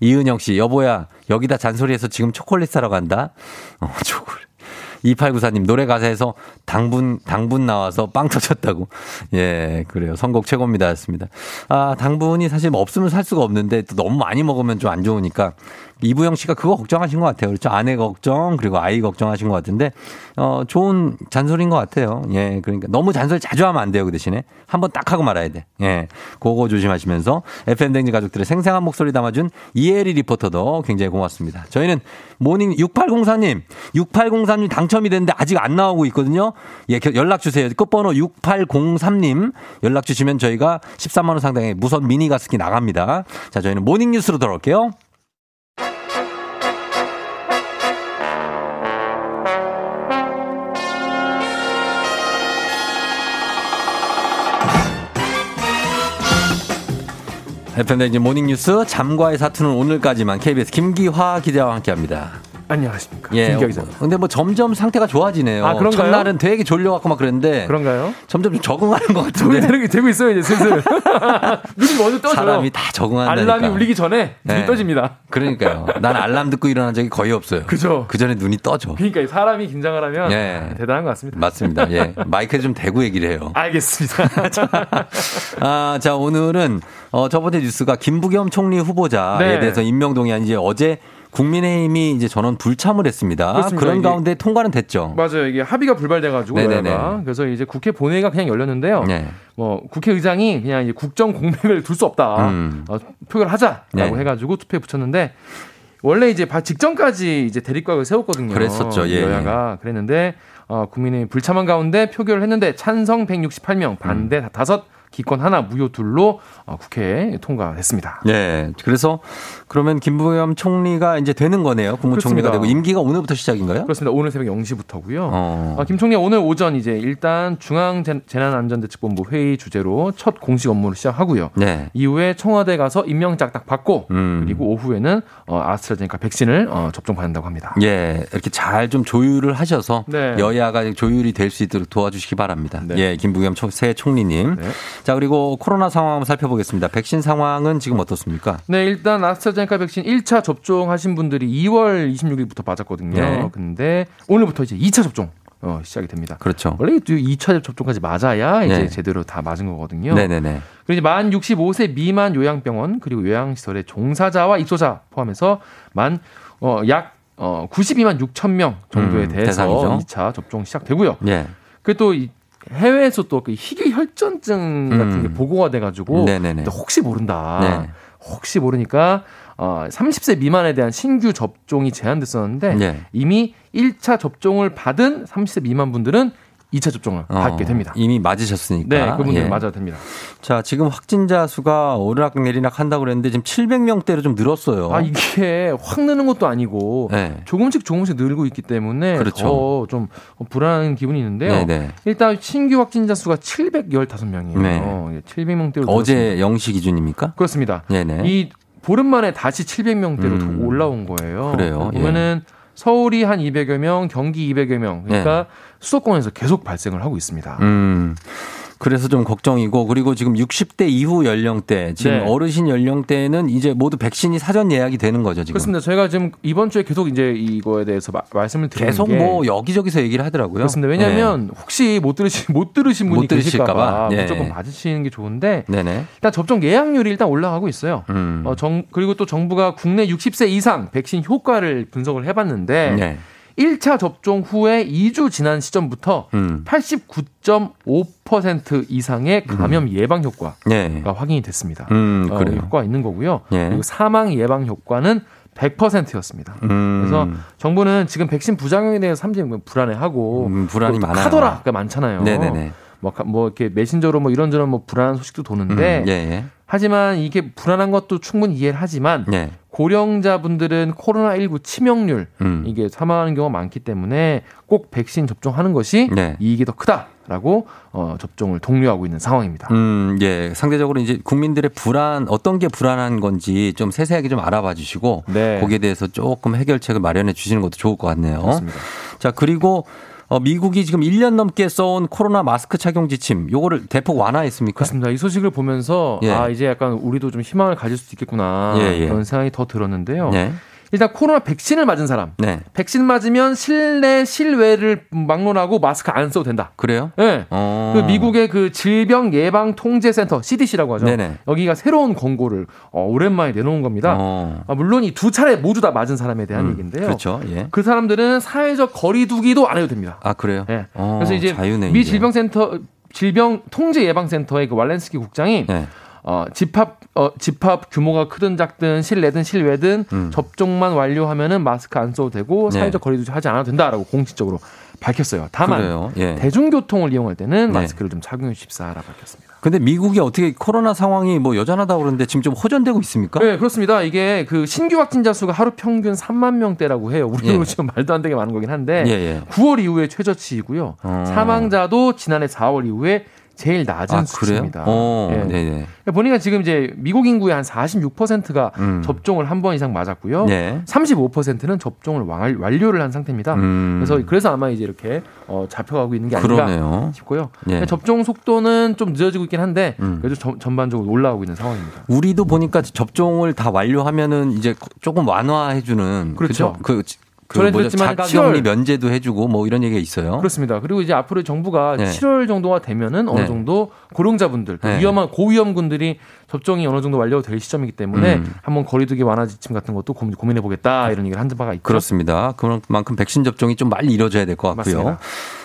이은영 씨, 여보야, 여기다 잔소리해서 지금 초콜릿 사러 간다? 어, 초콜릿. 2894님, 노래 가사에서 당분, 당분 나와서 빵 터졌다고. 예, 그래요. 선곡 최고입니다. 였습니다. 아, 당분이 사실 뭐 없으면 살 수가 없는데 또 너무 많이 먹으면 좀 안 좋으니까 이부영 씨가 그거 걱정하신 것 같아요. 그렇죠. 아내 걱정, 그리고 아이 걱정하신 것 같은데, 어, 좋은 잔소리인 것 같아요. 예, 그러니까 너무 잔소리 자주 하면 안 돼요. 그 대신에. 한번 딱 하고 말아야 돼. 예, 그거 조심하시면서 FM대행진 가족들의 생생한 목소리 담아준 이혜리 리포터도 굉장히 고맙습니다. 저희는 모닝 6804님, 6803님 당첨이 됐는데 아직 안 나오고 있거든요. 예, 연락 주세요. 끝번호 6803님 연락 주시면 저희가 13만원 상당의 무선 미니 가습기 나갑니다. 자, 저희는 모닝 뉴스로 돌아올게요. FM댕진 모닝뉴스 잠과의 사투는 오늘까지만 KBS 김기화 기자와 함께합니다. 안녕하십니까. 예. 김기화 기자. 근데 뭐 점점 상태가 좋아지네요. 아, 그런가요? 첫날은 되게 졸려갖고 막 그랬는데. 그런가요? 점점 좀 적응하는 것 적응이 같은데. 되고, 되고 있어요, 이제 슬슬. 눈이 먼저 떠져요. 사람이 다 적응한다니까. 알람이 울리기 전에 눈이 네. 떠집니다. 그러니까요. 난 알람 듣고 일어난 적이 거의 없어요. 그죠. 그 전에 눈이 떠져. 그러니까 사람이 긴장을 하면 예. 대단한 것 같습니다. 맞습니다. 예. 마이크에 좀 대고 얘기를 해요. 알겠습니다. 아, 자, 오늘은, 어, 첫 번째 뉴스가 김부겸 총리 후보자에 네. 대해서 임명동의안 이제 어제 국민의힘이 이제 전원 불참을 했습니다. 그렇습니다. 그런 가운데 통과는 됐죠. 맞아요. 이게 합의가 불발돼가지고 네네네. 그래서 이제 국회 본회의가 그냥 열렸는데요. 네. 뭐 국회의장이 그냥 이제 국정 공백을 둘 수 없다. 음. 어, 표결을 하자라고 네. 해가지고 투표에 붙였는데 원래 이제 바- 직전까지 이제 대립각을 세웠거든요. 그랬었죠. 예, 여야가 그랬는데 어, 국민의힘 불참한 가운데 표결을 했는데 찬성 168명, 반대 음. 다섯 기권 하나, 무효 둘로 어, 국회에 통과됐습니다. 네. 그래서 그러면 김부겸 총리가 이제 되는 거네요. 국무총리가. 되고 임기가 오늘부터 시작인가요? 그렇습니다. 오늘 새벽 0시부터고요. 어. 아, 김 총리가 오늘 오전 이제 일단 중앙 재난안전대책본부 회의 주제로 첫 공식 업무를 시작하고요. 네. 이후에 청와대 가서 임명장 딱 받고 음. 그리고 오후에는 어, 아스트라제네카 백신을 어, 접종받는다고 합니다. 예, 이렇게 잘 좀 조율을 하셔서 네. 여야가 조율이 될 수 있도록 도와주시기 바랍니다. 예, 김부겸 초- 새 총리님. 네. 자, 그리고 코로나 상황 한번 살펴보겠습니다. 백신 상황은 지금 어떻습니까? 네, 일단 아스트라제네카 백신 1차 접종하신 분들이 2월 26일부터 맞았거든요. 네. 근데 오늘부터 이제 2차 접종 어, 시작이 됩니다. 그렇죠. 원래 2차 접종까지 맞아야 이제 네. 제대로 다 맞은 거거든요. 네네네. 그리고 이제 만 65세 미만 요양병원 그리고 요양시설의 종사자와 입소자 포함해서 만 어, 약 어, 92만 6천 명 정도에 음, 대해서 대상이죠. 2차 접종 시작되고요. 예. 그또 해외에서 또 그 희귀 혈전증 같은 게 음. 보고가 돼가지고 네네네. 또 혹시 모른다. 네. 혹시 모르니까 어, 30세 미만에 대한 신규 접종이 제한됐었는데 네. 이미 1차 접종을 받은 30세 미만 분들은 2차 접종을 어, 받게 됩니다. 이미 맞으셨으니까. 네, 그분들 예. 맞아도 됩니다. 자, 지금 확진자 수가 오르락 내리락 한다고 그랬는데 지금 700명대로 좀 늘었어요. 아 이게 확 느는 것도 아니고 네. 조금씩 조금씩 늘고 있기 때문에 그렇죠. 더좀 불안한 기분이 있는데요. 네네. 일단 신규 확진자 수가 715명이에요. 네. 700명대로 어제 0시 기준입니까? 그렇습니다. 네네. 이 보름 만에 다시 700명대로 음. 올라온 거예요. 그래요? 예. 보면은 서울이 한 200여 명, 경기 200여 명. 그러니까 수도권에서 계속 발생을 하고 있습니다. 네. 음. 그래서 좀 걱정이고 그리고 지금 60대 이후 연령대 지금 네. 어르신 연령대는 이제 모두 백신이 사전 예약이 되는 거죠 지금. 그렇습니다. 저희가 지금 이번 주에 계속 이제 이거에 대해서 마- 말씀을 드리는 계속 게 뭐 여기저기서 얘기를 하더라고요. 그렇습니다. 왜냐하면 혹시 못 들으시 못 들으신 분이 못 들으실까 계실까봐 봐. 예. 무조건 받으시는 게 좋은데 네. 네네. 일단 접종 예약률이 일단 올라가고 있어요. 음. 어, 정, 그리고 또 정부가 국내 60세 이상 백신 효과를 분석을 해봤는데 네. 1차 접종 후에 2주 지난 시점부터 음. 89.5% 이상의 감염 예방 효과가 네. 확인이 됐습니다. 음, 어, 그래요. 효과가 있는 거고요. 예. 그리고 사망 예방 효과는 100%였습니다. 음. 그래서 정부는 지금 백신 부작용에 대해서 상당히 불안해하고 음, 불안이 또 많아요. 카더라가 많잖아요. 네네네. 뭐, 가- 뭐 이렇게 메신저로 뭐 이런저런 뭐 불안한 소식도 도는데 음, 예, 예. 하지만 이게 불안한 것도 충분히 이해를 하지만 예. 고령자분들은 코로나19 치명률 음. 이게 사망하는 경우가 많기 때문에 꼭 백신 접종하는 것이 네. 이익이 더 크다 라고 어, 접종을 독려하고 있는 상황입니다. 음, 예. 상대적으로 이제 국민들의 불안, 어떤 게 불안한 건지 좀 세세하게 좀 알아봐 주시고 네. 거기에 대해서 조금 해결책을 마련해 주시는 것도 좋을 것 같네요. 그렇습니다. 자, 그리고 어, 미국이 지금 1년 넘게 써온 코로나 마스크 착용 지침, 요거를 대폭 완화했습니까? 그렇습니다. 이 소식을 보면서 예. 아 이제 약간 우리도 좀 희망을 가질 수도 있겠구나 예, 예. 그런 생각이 더 들었는데요. 네. 일단 코로나 백신을 맞은 사람, 네. 백신 맞으면 실내 실외를 막론하고 마스크 안 써도 된다. 그래요? 네. 어. 그 미국의 그 질병 예방 통제 센터 CDC라고 하죠. 네네. 여기가 새로운 권고를 어, 오랜만에 내놓은 겁니다. 어. 아, 물론 이 두 차례 모두 다 맞은 사람에 대한 음, 얘기인데요. 그렇죠. 예. 그 사람들은 사회적 거리두기도 안 해도 됩니다. 아, 그래요? 예. 어, 그래서 이제 자유네, 미. 질병센터 질병 통제 예방센터의 그 왈렌스키 국장이 네. 어, 집합 어, 집합 규모가 크든 작든 실내든 실외든 음. 접종만 완료하면은 마스크 안 써도 되고 네. 사회적 거리두기 하지 않아도 된다라고 공식적으로 밝혔어요. 다만. 예. 대중교통을 이용할 때는 네. 마스크를 좀 착용해 주십사라 밝혔습니다. 근데 미국이 어떻게 코로나 상황이 뭐 여전하다고 그러는데 지금 좀 호전되고 있습니까? 네, 그렇습니다. 이게 그 신규 확진자 수가 하루 평균 3만 명대라고 해요. 우리로 예. 지금 말도 안 되게 많은 거긴 한데 예, 예. 9월 이후에 최저치이고요. 어. 사망자도 지난해 4월 이후에 제일 낮은 아? 수치입니다. 어, 예. 네네. 보니까 지금 이제 미국 인구의 한 46%가 음. 접종을 한 번 이상 맞았고요. 네. 35%는 접종을 완- 완료를 한 상태입니다. 음. 그래서 그래서 아마 이제 이렇게 어, 잡혀가고 있는 게 아닌가 그러네요. 싶고요. 예. 접종 속도는 좀 늦어지고 있긴 한데 음. 그래도 전- 전반적으로 올라오고 있는 상황입니다. 우리도 보니까 접종을 다 완료하면은 이제 조금 완화해주는 그렇죠. 그죠? 그, 그 전에 뭐죠? 드렸지만 자가격리 7월 면제도 해주고 뭐 이런 얘기가 있어요. 그렇습니다. 그리고 이제 앞으로 정부가 네. 7월 정도가 되면은 어느 네. 정도 고령자분들, 그 네. 위험한 고위험군들이 접종이 어느 정도 완료될 시점이기 때문에 음. 한번 거리두기 완화 지침 같은 것도 고민, 고민해 보겠다 이런 얘기를 한 바가 있죠. 그렇습니다. 그만큼 백신 접종이 좀 빨리 이루어져야 될 것 같고요. 맞습니다.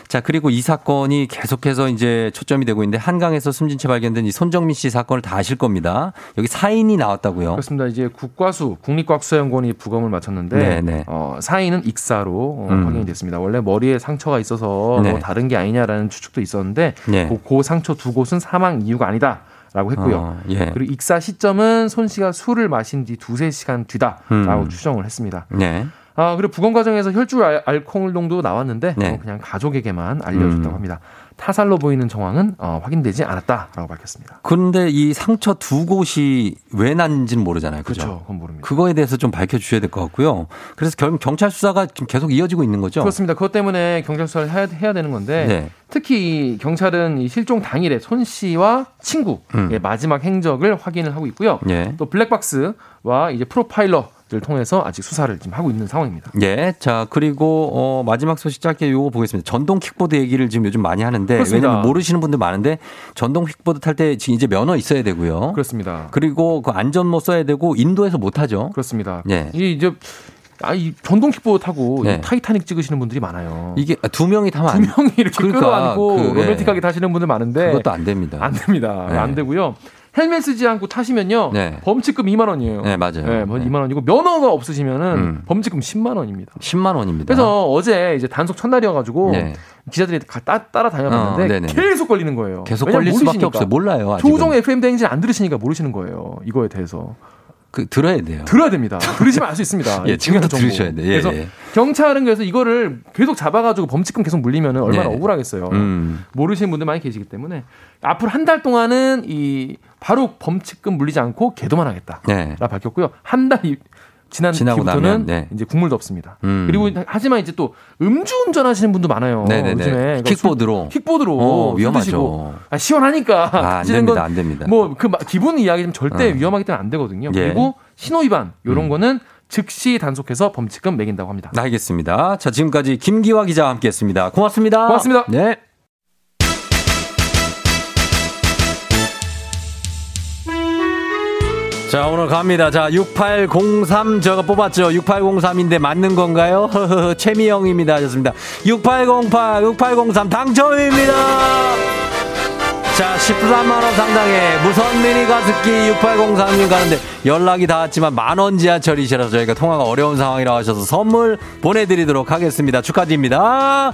자, 그리고 이 사건이 계속해서 이제 초점이 되고 있는데 한강에서 숨진 채 발견된 이 손정민 씨 사건을 다 아실 겁니다. 여기 사인이 나왔다고요. 그렇습니다. 이제 국과수 국립과학수사연구원이 부검을 마쳤는데 네, 네. 어, 사인 사인은 익사로 어, 음. 확인이 됐습니다. 원래 머리에 상처가 있어서 네. 뭐 다른 게 아니냐라는 추측도 있었는데 네. 그, 그 상처 두 곳은 사망 이유가 아니다 라고 했고요. 어, 예. 그리고 익사 시점은 손 씨가 술을 마신 뒤 두세 시간 뒤다라고 음. 추정을 했습니다. 네. 아, 그리고 부검 과정에서 혈중 알, 알코올 농도 나왔는데 네. 어, 그냥 가족에게만 알려줬다고 음. 합니다. 타살로 보이는 정황은 어, 확인되지 않았다라고 밝혔습니다. 그런데 이 상처 두 곳이 왜 난지는 모르잖아요. 그죠? 그렇죠. 그건 모릅니다. 그거에 대해서 좀 밝혀주셔야 될 것 같고요. 그래서 결 경찰 수사가 지금 계속 이어지고 있는 거죠. 그렇습니다. 그것 때문에 경찰 수사를 해야, 해야 되는 건데 네. 특히 이 경찰은 이 실종 당일에 손 씨와 친구의 음. 마지막 행적을 확인을 하고 있고요. 예. 또 블랙박스와 이제 프로파일러 를 통해서 아직 수사를 지금 하고 있는 상황입니다. 예. 자, 그리고, 어, 마지막 소식 짧게 요거 보겠습니다. 전동 킥보드 얘기를 지금 요즘 많이 하는데, 그렇습니다. 왜냐면 모르시는 분들 많은데, 전동 킥보드 탈 때 지금 이제 면허 있어야 되고요. 그렇습니다. 그리고 그 안전모 써야 되고, 인도에서 못 하죠. 그렇습니다. 예. 이 이제 아, 이 전동 킥보드 타고 네. 이 타이타닉 찍으시는 분들이 많아요. 이게 두 명이 타면 안두 명이 이렇게 그러니까, 끌어안고 그, 예. 로맨틱하게 타시는 분들 많은데 그것도 안 됩니다. 안 됩니다. 네. 안 되고요. 헬멧 쓰지 않고 타시면요. 네. 범칙금 2만 원이에요. 네, 맞아요. 네, 뭐 2만 원이고 면허가 없으시면은 음. 범칙금 10만 원입니다. 10만 원입니다. 그래서 어제 이제 단속 첫날이어 가지고 네. 기자들이 따, 따라 다녀봤는데 어. 계속 걸리는 거예요. 계속 걸릴 수밖에 모르시니까. 없어요. 몰라요. 아직은. 조종 FM 대행진 안 들으시니까 모르시는 거예요. 이거에 대해서. 그, 들어야 돼요. 들어야 됩니다. 들으시면 알 수 있습니다. 예, 이 지금도. 들으셔야 돼요. 예, 그래서 예. 경찰은 그래서 이거를 계속 잡아가지고 범칙금 계속 물리면 얼마나 네. 억울하겠어요. 음. 모르시는 분들 많이 계시기 때문에 앞으로 한 달 동안은 이 바로 범칙금 물리지 않고 개도만 하겠다. 네. 라 밝혔고요. 한 달이 지난 나면, 네. 이제 국물도 없습니다. 음. 그리고 하지만 이제 또 음주운전 하시는 분도 많아요. 네네네. 요즘에 그러니까 킥보드로. 술- 킥보드로 어, 술 위험하죠. 아, 시원하니까 아, 안 됩니다. 건안 됩니다. 뭐 그 기분 이야기는 절대 어. 위험하기 때문에 안 되거든요. 예. 그리고 신호 위반 요런 음. 거는 즉시 단속해서 범칙금 매긴다고 합니다. 알겠습니다. 자, 지금까지 김기화 기자와 함께 했습니다. 고맙습니다. 고맙습니다. 네. 자, 오늘 갑니다. 자, 6803 제가 뽑았죠. 6803인데 맞는 건가요? 최미영입니다. 하셨습니다. 6808, 6803 당첨입니다. 자, 13만원 상당의 무선 미니 가습기 6803님 가는데 연락이 닿았지만 만원 지하철이시라서 저희가 통화가 어려운 상황이라 하셔서 선물 보내드리도록 하겠습니다. 축하드립니다.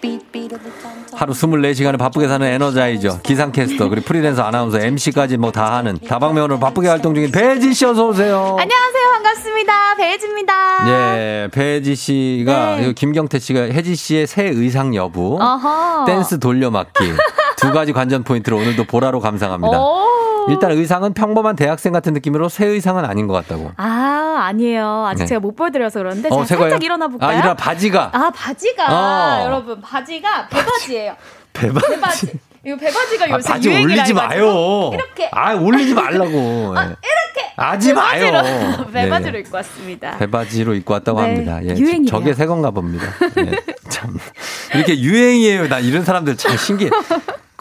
하루 24시간을 바쁘게 사는 에너자이저, 기상캐스터, 그리고 프리랜서 아나운서, MC까지 뭐 다 하는 다방면으로 바쁘게 활동 중인 배지 씨 어서 오세요. 안녕하세요. 반갑습니다. 배혜지입니다. 예, 배지 씨가 네. 김경태 씨가 혜지 씨의 새 의상 여부, 어허. 댄스 돌려막기 두 가지 관전 포인트를 오늘도 보라로 감상합니다. 오. 일단 의상은 평범한 대학생 같은 느낌으로 새 의상은 아닌 것 같다고. 아, 아니에요. 아직 네. 제가 못 보여드려서 그러는데 어, 제가? 살짝 일어나 볼까요? 아, 일어나 바지가. 아, 바지가 어. 여러분 바지가 배바지예요. 배바지. 배바지. 이거 배바지가 아, 요새 바지 유행이라 올리지 마요. 이렇게 아, 올리지 말라고. 예. 이렇게 하지 마요. 배바지로 배바지로 네. 입고 왔습니다. 배바지로 입고 왔다고 네, 합니다. 예, 유행이래요. 저게 새 건가 봅니다. 예, 참 이렇게 유행이에요. 나 이런 사람들 참 신기해.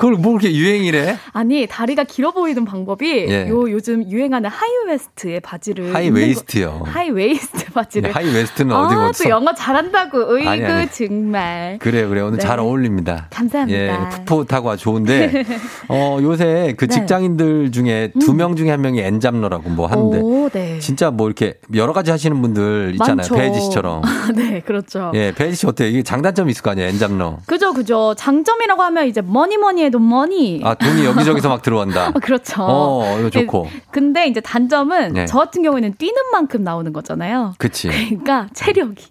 그걸 뭐 이렇게 유행이래? 아니 다리가 길어 보이는 방법이 예. 요 요즘 유행하는 하이웨스트의 바지를 high 입는 waist요. 거- high waist 바지를 high waist는 아, 어디 또? 영어 잘한다고 의그 아니, 아니. 정말 그래요, 그래요. 오늘 네. 잘 어울립니다. 감사합니다. 예, 풋풋하고 좋은데, 어, 요새 그 네. 직장인들 중에 두 명 중에 한 명이 엔잡러라고 뭐 하는데, 오, 네. 진짜 뭐 이렇게 여러 가지 하시는 분들 있잖아요. 많죠. 배지 씨처럼. 네, 그렇죠. 예, 배지 씨 어때요? 이게 장단점이 있을 거 아니에요, 엔잡러. 그죠, 그죠. 장점이라고 하면 이제 뭐니 뭐니 해도 money. 아, 돈이 여기저기서 막 들어온다. 어, 그렇죠. 어, 이거 좋고. 네, 근데 이제 단점은 네. 저 같은 경우에는 뛰는 만큼 나오는 거잖아요. 그치. 그러니까 체력이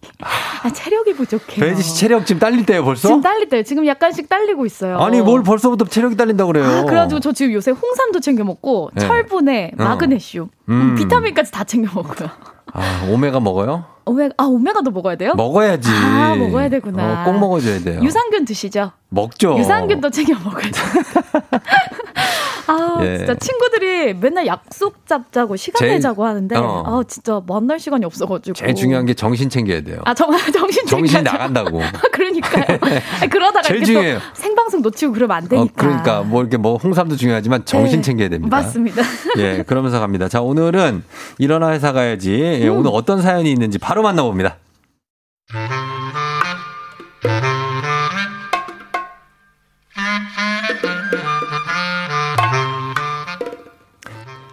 아, 체력이 부족해요. 배지 씨 체력 지금 딸릴 때요, 벌써? 지금 딸릴 때 지금 약간씩 딸리고 있어요. 아니, 뭘 벌써부터 체력이 딸린다고 그래요? 아, 그래가지고 저 지금 요새 홍삼도 챙겨 먹고 네. 철분에 어. 마그네슘, 음. 비타민까지 다 챙겨 먹어요. 아, 오메가 먹어요? 오메가 아 오메가도 먹어야 돼요? 먹어야지. 아, 먹어야 되구나. 어, 꼭 먹어줘야 돼요. 유산균 드시죠? 먹죠. 유산균도 챙겨 먹어야죠. 아, 예. 진짜 친구들이 맨날 약속 잡자고 시간 제일- 내자고 하는데 어. 아, 진짜 만날 시간이 없어가지고. 제일 중요한 게 정신 챙겨야 돼요. 아, 정, 정신 정신. 나간다고. 그러니까요. 아니, 그러다가 제일 중요해요. 또 생방송 놓치고 그러면 안 되니까. 어, 그러니까 뭐 이렇게 뭐 홍삼도 중요하지만 정신 네, 챙겨야 됩니다. 맞습니다. 예, 그러면서 갑니다. 자, 오늘은 일어나 회사 가야지. 예, 음. 오늘 어떤 사연이 있는지 바로 만나봅니다.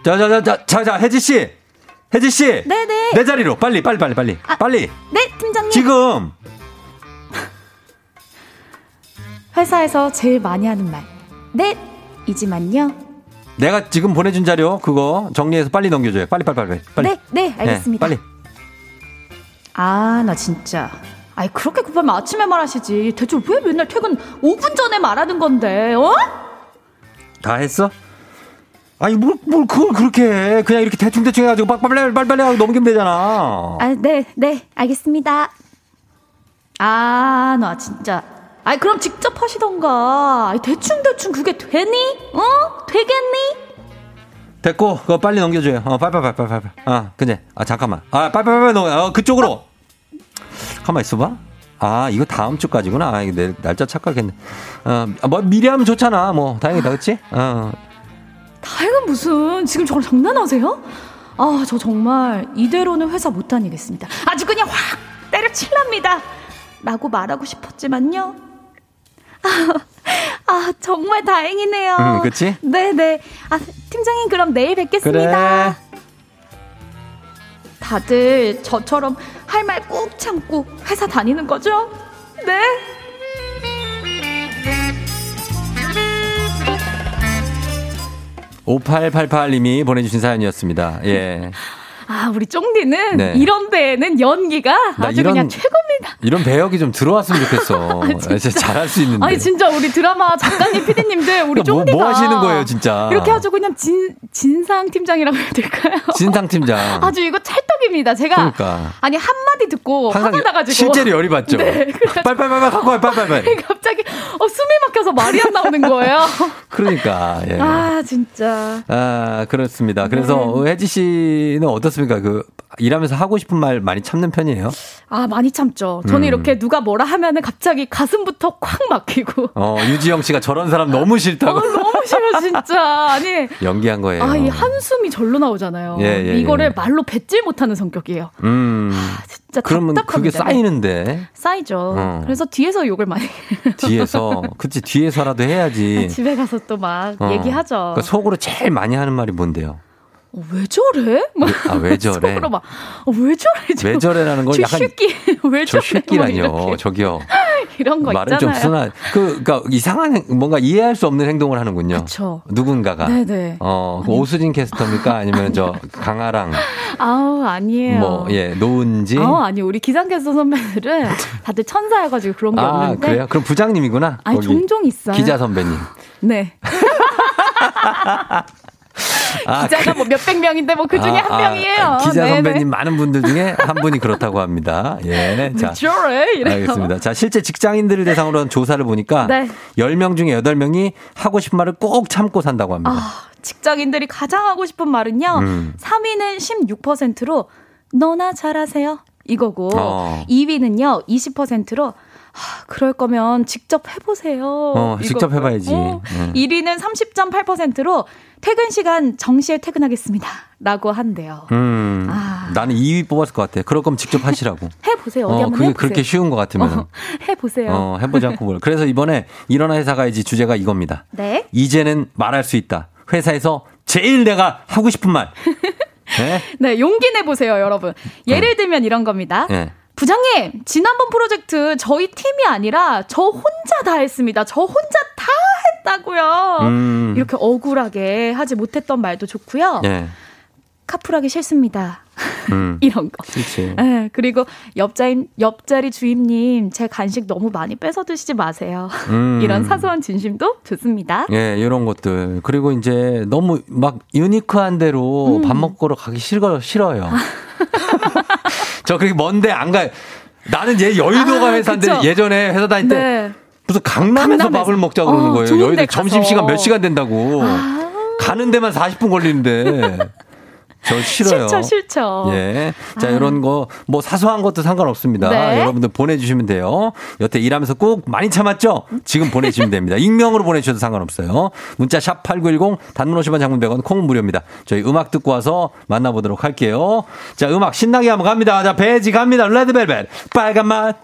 자, 자, 자, 자, 자, 자, 혜지 씨. 혜지 씨. 네네. 내 자리로 빨리, 빨리, 빨리, 빨리. 빨리. 네, 팀장님. 지금. 회사에서 제일 많이 하는 말. 네, 이지만요. 내가 지금 보내준 자료 그거 정리해서 빨리 넘겨줘요. 빨리, 빨리, 빨리, 빨리. 네, 네, 알겠습니다. 빨리. 아, 나 진짜. 아이, 그렇게 급하면 아침에 말하시지. 대체 왜 맨날 퇴근 5분 전에 말하는 건데, 어? 다 했어? 아니 뭘, 뭘 그걸 그렇게 해. 그냥 이렇게 대충대충 해가지고 빨리 빨리 하고 넘기면 되잖아. 아, 네, 네, 알겠습니다. 아, 나 진짜. 아이, 그럼 직접 하시던가. 아이, 대충대충 그게 되니? 어? 되겠니? 됐고 그거 빨리 넘겨줘요. 어. 빨리. 아 근데 아 잠깐만. 아 빨리 넘어. 어, 그쪽으로. 가만 있어봐. 아 이거 다음 주까지구나. 아 이거 내 날짜 착각했네. 어뭐 미리 하면 좋잖아. 뭐 다행이다 그렇지? 어 다행은 무슨 지금 저랑 장난하세요? 아, 저 정말 이대로는 회사 못 다니겠습니다. 아주 그냥 확 때려칠랍니다. 라고 말하고 싶었지만요. 아, 정말 다행이네요. 음, 그치? 네네. 아, 팀장님, 그럼 내일 뵙겠습니다. 그래. 다들 저처럼 할 말 꾹 참고 회사 다니는 거죠? 네. 5888님이 보내주신 사연이었습니다. 예. 아, 우리 쫑디는 네. 이런 데에는 연기가 나 아주 이런- 그냥 최고입니다. 이런 배역이 좀 들어왔으면 좋겠어. 진짜 잘할 수 있는데. 아니 진짜 우리 드라마 작가님, PD님들 우리 뭐, 쫑디가 뭐 하시는 거예요, 진짜? 이렇게 아주 그냥 진 진상 팀장이라고 해야 될까요? 진상 팀장. 아주 이거 찰 떡입니다. 제가 그러니까. 아니 한 마디 듣고 화가 나가지고 실제로 열이 받죠. 네, 빨빨빨빨 갖고 와, 빨빨빨. 갑자기 어, 숨이 막혀서 말이 안 나오는 거예요. 그러니까 예. 아 진짜. 아, 그렇습니다. 그래서 네. 혜지 씨는 어떻습니까? 그 일하면서 하고 싶은 말 많이 참는 편이에요? 아 많이 참죠. 저는 음. 이렇게 누가 뭐라 하면은 갑자기 가슴부터 콱 막히고. 어, 유지영 씨가 저런 사람 너무 싫다고 어, 너무 싫어 진짜. 아니 연기한 거예요. 아, 이 한숨이 절로 나오잖아요. 예, 예, 이거를 예. 말로 뱉질 못하는 성격이에요. 음. 진짜 그러면 그게 답답합니다. 쌓이는데 쌓이죠. 어. 그래서 뒤에서 욕을 많이 뒤에서 그치 뒤에서라도 해야지. 집에 가서 또막 어. 얘기하죠. 그러니까 속으로 제일 많이 하는 말이 뭔데요? 어, 왜 저래? 막 아, 왜 저래? 속으로 막 어, 왜 저래? 저, 왜 저래라는 걸저 약간 왜저 저래? 막 새끼라뇨. 이렇게. 저기요. 이런 거 말을 있잖아요. 좀 쓰나. 그, 그니까 이상한, 행- 뭔가 이해할 수 없는 행동을 하는군요. 그쵸. 누군가가. 네네. 어, 그 오수진 캐스터입니까? 아니면 저 강아랑, 아우 아니에요. 뭐, 예, 노은지. 아 아니 우리 기상 캐스터 선배들은 다들 천사여가지고 그런 게 아, 없는데. 그래요? 그럼 부장님이구나. 아니. 종종 있어요. 기자 선배님. 네. 아, 기자가 뭐 몇백 명인데 뭐 그 중에 아, 한 아, 명이에요. 기자 네네. 선배님 많은 분들 중에 한 분이 그렇다고 합니다. 예. 자. 왜 저래? 이래요. 알겠습니다. 자, 실제 직장인들을 대상으로 한 조사를 보니까 네. 10명 중에 8명이 하고 싶은 말을 꼭 참고 산다고 합니다. 아, 직장인들이 가장 하고 싶은 말은요. 음. 3위는 16%로 너나 잘하세요. 이거고 어. 2위는요 20%로 하, 그럴 거면 직접 해보세요. 어, 직접. 해봐야지. 어, 음. 1위는 30.8%로 퇴근 시간 정시에 퇴근하겠습니다. 라고 한대요. 음, 아. 나는 2위 뽑았을 것 같아. 그럴 거면 직접 하시라고. 해보세요. 어디 어, 한번 그게 해보세요. 그렇게 쉬운 것 같으면. 어, 해보세요. 어, 해보지 않고 뭘. 그래서 이번에 일어나 회사 가야지 주제가 이겁니다. 네. 이제는 말할 수 있다. 회사에서 제일 내가 하고 싶은 말. 네? 네, 용기 내보세요, 여러분. 예를 들면 이런 겁니다. 네. 부장님, 지난번 프로젝트 저희 팀이 아니라 저 혼자 다 했습니다. 저 혼자 다 했다고요. 음. 이렇게 억울하게 하지 못했던 말도 좋고요. 예. 카풀하기 싫습니다. 음. 이런 거. 그렇지. 네, 그리고 옆자임, 옆자리 주임님, 제 간식 너무 많이 뺏어 드시지 마세요. 음. 이런 사소한 진심도 좋습니다. 예, 이런 것들. 그리고 이제 너무 막 유니크한 대로 음. 밥 먹으러 가기 싫어, 싫어요. 저 그렇게 먼데 안 가요. 나는 얘 여의도가 아, 회사인데 그쵸. 예전에 회사 다닐 때 네. 무슨 강남에서, 강남에서. 밥을 먹자 그러는 어, 거예요. 여의도. 점심시간 몇 시간 된다고. 아. 가는 데만 40분 걸리는데. 저 싫어요. 싫죠, 싫죠. 예. 자, 아. 이런 거, 뭐 사소한 것도 상관없습니다. 네. 여러분들 보내주시면 돼요. 여태 일하면서 꼭 많이 참았죠? 지금 보내주시면 됩니다. 익명으로 보내주셔도 상관없어요. 문자 샵 8910, 단문 50원 장문 100원, 콩은 무료입니다. 저희 음악 듣고 와서 만나보도록 할게요. 자, 음악 신나게 한번 갑니다. 자, 배지 갑니다. 레드벨벳, 빨간 맛.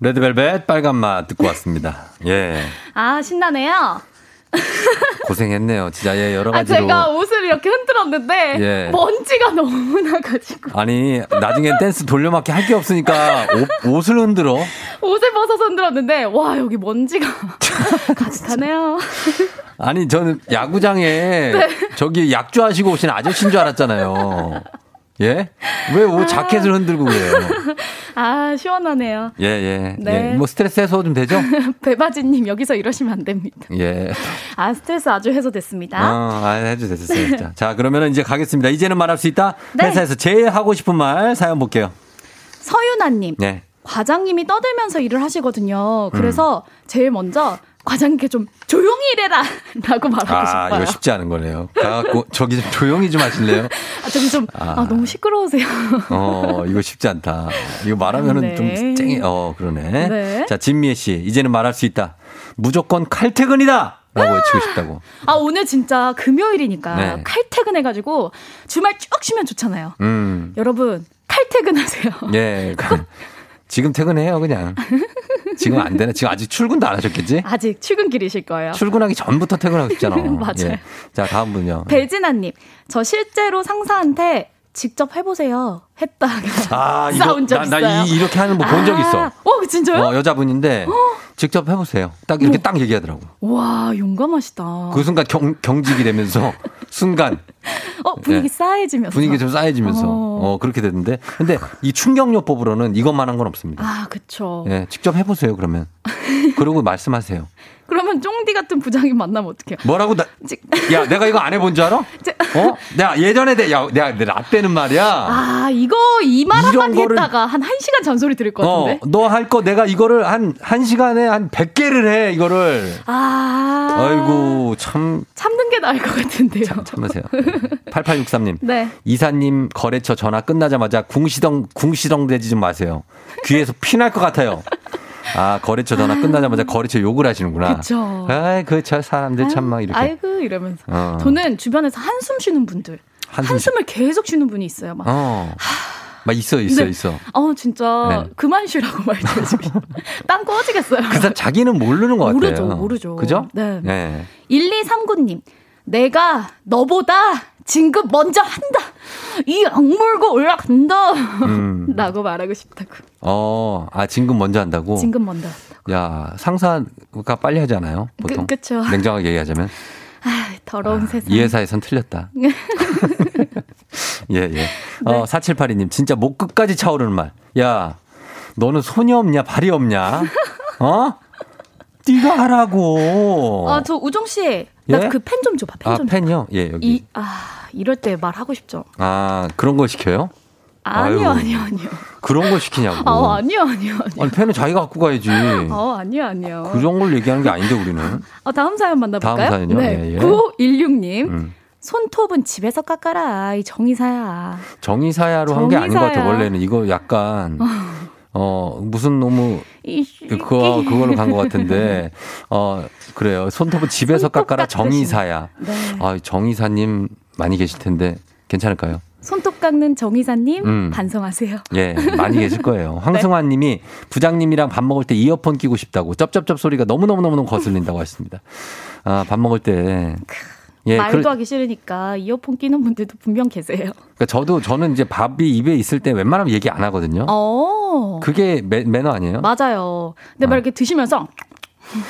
레드벨벳, 빨간 맛 듣고 왔습니다. 예. 아, 신나네요. 고생했네요. 진짜, 예, 여러 아, 가지로. 제가 옷을 이렇게 흔들었는데 예. 먼지가 너무 나가지고 아니, 나중엔 댄스 돌려막기 할 게 없으니까 옷, 옷을 흔들어. 옷을 벗어서 흔들었는데 와 여기 먼지가 가득하네요. 아니, 저는 야구장에 네. 저기 약주 하시고 오신 아저씨인 줄 알았잖아요. 예? 왜옷 자켓을 흔들고 그래요? 아 시원하네요. 예, 예. 네. 예. 뭐 스트레스 해소 좀 되죠? 배바지님 여기서 이러시면 안 됩니다. 예. 아 스트레스 아주 해소됐습니다. 어, 아, 해도 됐어요. 자, 자, 그러면은 이제 가겠습니다. 이제는 말할 수 있다? 네. 회사에서 제일 하고 싶은 말 사연 볼게요. 서윤아님 네. 과장님이 떠들면서 일을 하시거든요. 음. 그래서 제일 먼저 과장님께 좀 조용히 일해라 라고 말하고 아, 싶어요. 이거 쉽지 않은 거네요. 가갖고 저기 좀 조용히 좀 하실래요? 아, 저기 좀 아. 아, 너무 시끄러우세요. 어, 이거 쉽지 않다. 이거 말하면은 네. 좀 쨍해. 어, 그러네. 네. 자, 진미애 씨. 이제는 말할 수 있다. 무조건 칼퇴근이다! 라고 외치고 싶다고. 아 오늘 진짜 금요일이니까 네. 칼퇴근해가지고 주말 쭉 쉬면 좋잖아요. 음. 여러분 칼퇴근하세요. 예. 그- 지금 퇴근해요, 그냥. 지금 안 되나? 지금 아직 출근도 안 하셨겠지? 아직 출근길이실 거예요. 출근하기 전부터 퇴근하고 싶잖아. 맞아요. 예. 자, 다음 분요. 배진아님, 저 실제로 상사한테 직접 해보세요. 했다가 아, 이거, 적 나, 있어요. 나 이, 이렇게 하는 거 본적 있어. 아, 어, 진짜요? 어, 여자분인데, 직접 해보세요. 딱 이렇게 딱 얘기하더라고. 와, 용감하시다. 그 순간 경, 경직이 되면서, 순간, 어, 분위기 예. 싸해지면서. 분위기 좀 싸해지면서, 어. 어, 그렇게 되는데. 근데 이 충격요법으로는 이것만 한 건 없습니다. 아, 그쵸. 예, 직접 해보세요, 그러면. 그러고 말씀하세요. 그러면 쫑디 같은 부장님 만나면 어떡해요? 뭐라고, 나, 야, 내가 이거 안 해본 줄 알아? 어? 내가 예전에, 내, 야, 내가, 내 라떼는 말이야. 아, 이거 이 말 한마디 거를- 했다가 한 1시간 잔소리 들을 것 어, 같은데. 너할 거 내가 이거를 한, 한 시간에 한 100개를 해, 이거를. 아. 아이고, 참, 참는 게 나을 것 같은데요. 참으세요. 8863님. 네. 이사님 거래처 전화 끝나자마자 궁시덩, 궁시덩 대지 좀 마세요. 귀에서 피날 것 같아요. 아, 거래처 전화 끝나자마자 거래처 욕을 하시는구나. 그쵸. 아이, 그, 저 사람들 참 막 이렇게. 아이고, 이러면서. 어. 저는 주변에서 한숨 쉬는 분들. 한숨 한숨을 계속 쉬는 분이 있어요. 막. 어. 막 있어, 있어, 네. 있어. 어, 진짜 네. 그만 쉬라고 말씀해주고 땀 꺼지겠어요. 그 사람 자기는 모르는 것 모르죠, 같아요. 모르죠. 그죠? 네. 네. 1239님, 내가 너보다 진급 먼저 한다. 이 악물고 올라간다. 음. 라고 말하고 싶다고. 어, 아, 진급 먼저 한다고? 진급 먼저. 야, 상사가 빨리 하잖아요. 보통. 그- 그쵸. 냉정하게 얘기하자면. 아, 더러운 세상. 이 회사에선 틀렸다. 예, 예. 네. 어, 4782님, 진짜 목 끝까지 차오르는 말. 야, 너는 손이 없냐, 발이 없냐? 어? 네가 하라고. 아, 저 우정 씨, 나 예? 그펜 좀 줘봐. 펜 아, 좀. 펜이요? 예, 여기. 이, 아, 이럴 때 말하고 싶죠. 아, 그런 걸 시켜요? 아니요, 아유. 아니요, 아니요. 그런 걸 시키냐고. 아, 아니요, 아니요, 아니요. 아니, 펜은 자기가 갖고 가야지. 어, 아니요, 아니요. 그런 걸 얘기하는 게 아닌데, 우리는. 어, 다음 사연 만나볼까요? 다음 사연이요? 네. 예, 예. 9516님. 음. 손톱은 집에서 깎아라. 이 정의사야. 정의사야로 한 게 아닌 것 같아. 원래는. 이거 약간, 어, 무슨 너무. 그거, 그걸로 간 것 같은데, 어, 그래요. 손톱은 집에서 깎아라 정의사야. 네. 아, 정의사님 많이 계실 텐데, 괜찮을까요? 손톱 깎는 정의사님 음. 반성하세요. 예, 많이 계실 거예요. 황승환 님이 부장님이랑 밥 먹을 때 이어폰 끼고 싶다고 쩝쩝쩝 소리가 너무 너무 너무 거슬린다고 하십니다. 아, 밥 먹을 때. 예, 말도 그래- 하기 싫으니까 이어폰 끼는 분들도 분명 계세요. 그러니까 저도 저는 이제 밥이 입에 있을 때 웬만하면 얘기 안 하거든요. 어. 그게 매, 매너 아니에요? 맞아요. 근데 막 이렇게 드시면서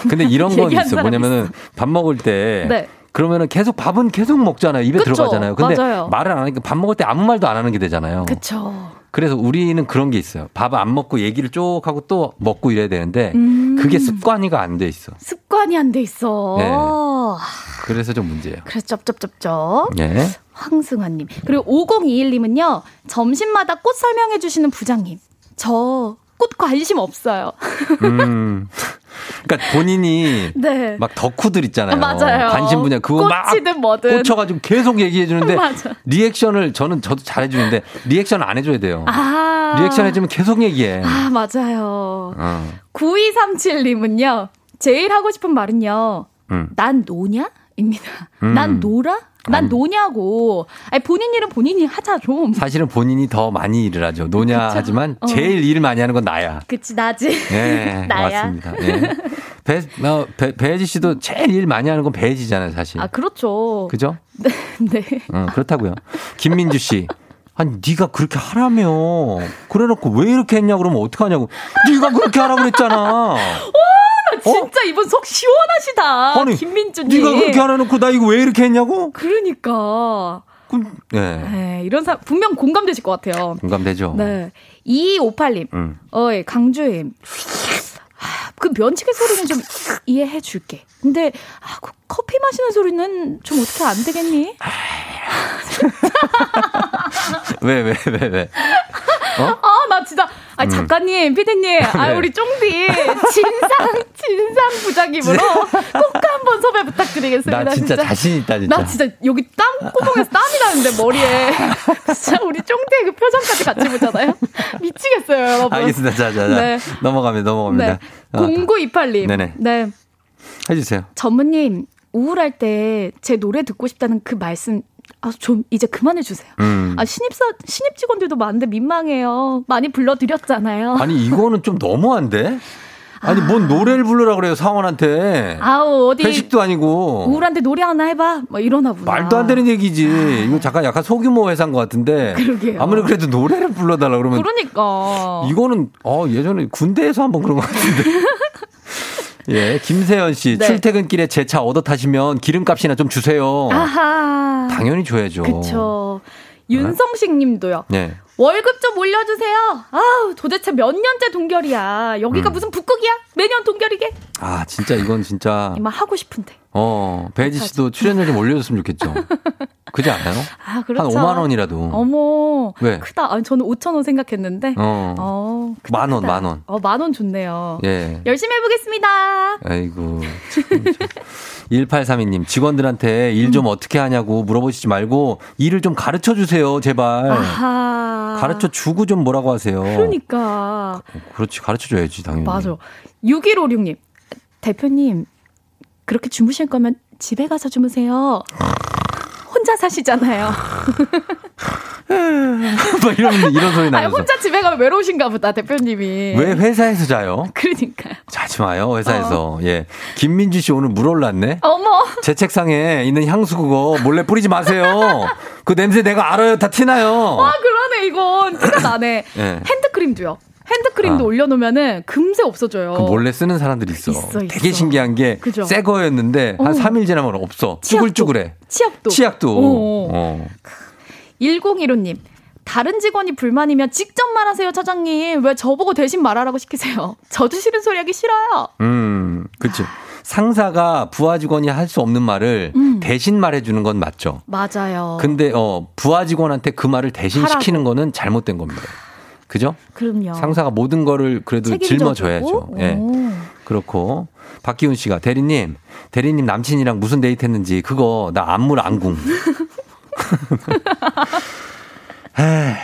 근데 이런 건 있어. 뭐냐면은 밥 먹을 때 네. 그러면은 계속 밥은 계속 먹잖아요. 입에 그쵸, 들어가잖아요. 근데 맞아요. 말을 안 하니까 밥 먹을 때 아무 말도 안 하는 게 되잖아요. 그쵸. 그래서 우리는 그런 게 있어요. 밥 안 먹고 얘기를 쭉 하고 또 먹고 이래야 되는데 음. 그게 습관이가 안 돼 있어. 습관이 안 돼 있어. 네. 그래서 좀 문제예요. 그래서 쩝쩝쩝쩝. 예. 황승환님. 그리고 5021님은요, 점심마다 꽃 설명해 주시는 부장님. 저 꽃 관심 없어요. 음. 그러니까 본인이 네. 막 덕후들 있잖아요. 맞아요. 관심 분야 그거 막 뭐든. 꽂혀가지고 계속 얘기해 주는데. 리액션을 저는 저도 잘해 주는데 리액션 안 해줘야 돼요. 아. 리액션 해주면 계속 얘기해. 아, 맞아요. 어. 9237님은요, 제일 하고 싶은 말은요, 음. 난 노냐? 입니다. 음. 난 놀아? 난 아니. 노냐고. 아니, 본인 일은 본인이 하자, 좀. 사실은 본인이 더 많이 일을 하죠. 노냐 그쵸? 하지만 어. 제일 일 많이 하는 건 나야. 그치, 나지. 네, 나야. 맞습니다. 예. 배, 어, 배, 배지 씨도 제일 일 많이 하는 건 배지잖아요, 사실. 아, 그렇죠. 그죠? 네. 어, 그렇다고요. 김민주 씨. 아니 네가 그렇게 하라며. 그래놓고 왜 이렇게 했냐 그러면 어떡하냐고. 네가 그렇게 하라고 그랬잖아. 와, 나 진짜 이분 속 시원하시다. 아니, 김민주님. 네가 그렇게 하라놓고 나 이거 왜 이렇게 했냐고? 그러니까. 네. 네, 이런 사람 분명 공감되실 것 같아요. 공감되죠? 네. 2258님. 음. 어이, 강주임. 아, 그 면치기 소리는 좀 이해해 줄게. 근데 아, 그 커피 마시는 소리는 좀 어떻게 안 되겠니? 왜, 왜, 왜, 왜? 어? 아, 나 진짜. 아, 음. 작가님, 피디님. 아, 네. 우리 쫑디. 진상, 진상 부장님으로 꼭 한번 섭외 부탁드리겠습니다. 나 진짜 자신 있다, 진짜. 나 진짜 여기 땀, 코봉에서 땀이 나는데, 머리에. 진짜 우리 쫑디의 그 표정까지 같이 보잖아요. 미치겠어요, 여러분. 알겠습니다. 자, 자, 자. 네. 넘어갑니다, 넘어갑니다. 네. 어, 0928님. 네네. 네. 해주세요. 전무님, 우울할 때 제 노래 듣고 싶다는 그 말씀, 아, 좀 이제 그만해 주세요. 음. 아, 신입사, 신입 직원들도 많은데 민망해요. 많이 불러 드렸잖아요. 아니, 이거는 좀 너무한데? 아니, 뭔 노래를 부르라 그래요, 사원한테. 아우, 어디. 회식도 아니고. 우울한데 노래 하나 해봐. 뭐 이러나 보다. 말도 안 되는 얘기지. 이거 잠깐 약간 소규모 회사인 것 같은데. 그러게요. 아무리 그래도 노래를 불러달라 그러면. 그러니까. 이거는, 어, 예전에 군대에서 한번 그런 것 같은데. 예, 김세연 씨. 네. 출퇴근길에 제 차 얻어 타시면 기름값이나 좀 주세요. 아하. 당연히 줘야죠. 그쵸. 윤성식 님도요. 네. 월급 좀 올려주세요. 아우, 도대체 몇 년째 동결이야. 여기가 음. 무슨 북극이야? 매년 동결이게? 아, 진짜 이건 진짜. 이만 하고 싶은데. 어, 배지 씨도 출연료 좀 올려줬으면 좋겠죠. 그지 않아요? 아, 그렇죠. 한 5만 원이라도. 어머. 왜? 크다. 아니, 저는 5천 원 생각했는데. 어. 어, 크다, 만 원, 크다. 만 원. 어, 만 원 좋네요. 예. 열심히 해보겠습니다. 아이고. 1832님, 직원들한테 일 음. 좀 어떻게 하냐고 물어보시지 말고 일을 좀 가르쳐 주세요, 제발. 아하. 가르쳐 주고 좀 뭐라고 하세요. 그러니까. 그렇지, 가르쳐 줘야지, 당연히. 맞아. 6156님. 대표님, 그렇게 주무실 거면 집에 가서 주무세요. 혼자 사시잖아요. 막 이런, 이런 소리 나면서. 혼자 집에 가면 외로우신가 보다, 대표님이. 왜 회사에서 자요? 그러니까요. 자지 마요, 회사에서. 예. 김민주 씨 오늘 물 올랐네? 어머. 제 책상에 있는 향수 그거 몰래 뿌리지 마세요. 그 냄새 내가 알아요. 다 티나요. 아, 그러네, 이건. 티가 나네. 예. 핸드크림도요. 핸드크림도 아. 올려놓으면은 금세 없어져요. 그 몰래 쓰는 사람들이 있어. 있어, 있어. 되게 신기한 게? 새 거였는데 한 어. 3일 지나면 없어. 치약도. 쭈글쭈글해. 치약도. 치약도. 어. 어. 1015님. 다른 직원이 불만이면 직접 말하세요, 차장님. 왜 저보고 대신 말하라고 시키세요? 저도 싫은 소리 하기 싫어요. 음, 그치. 상사가 부하 직원이 할 수 없는 말을 음. 대신 말해주는 건 맞죠. 맞아요. 근데 어 부하 직원한테 그 말을 대신 하라고. 시키는 거는 잘못된 겁니다. 그죠? 그럼요. 상사가 모든 거를 그래도? 짊어져야죠. 예. 오. 그렇고 박기훈 씨가 대리님, 대리님 남친이랑 무슨 데이트 했는지 그거 나 안물 안궁. 에이,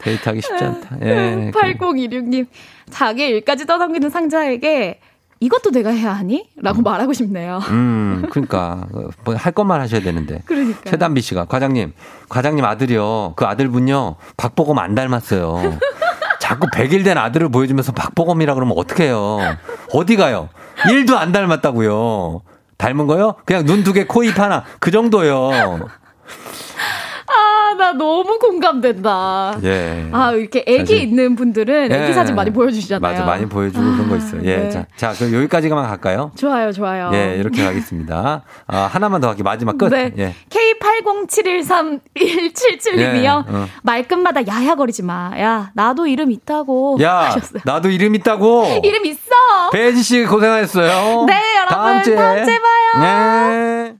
데이트하기 쉽지 않다. 예. 8026님. 자기 일까지 떠넘기는 상자에게 이것도 내가 해야 하니? 라고 말하고 싶네요. 음, 그러니까 뭐 할 것만 하셔야 되는데. 그러니까. 최단비 씨가 과장님, 과장님 아들이요. 그 아들분요. 박보검 안 닮았어요. 자꾸 100일 된 아들을 보여주면서 박보검이라 그러면 어떡해요. 어디 가요? 일도 안 닮았다고요. 닮은 거요? 그냥 눈 두 개, 코 입 하나. 그 정도요. 아, 나 너무 공감된다. 예. 아, 이렇게 애기 사실- 있는 분들은 애기 예. 사진 많이 보여주시잖아요. 맞아, 많이 보여주고 그런 거 있어요. 예. 네. 자, 자, 그럼 여기까지만 갈까요? 좋아요, 좋아요. 예, 이렇게 가겠습니다. 아, 하나만 더 할게요. 마지막 끝. 네. 예. K80713177님이요. 예, 어. 말끝마다 야야거리지 마. 야, 나도 이름 있다고. 야, 하셨어요. 나도 이름 있다고. 이름 있어. 배지 씨 고생하셨어요. 네, 여러분. 다음 주에, 다음 주에 봐요. 네.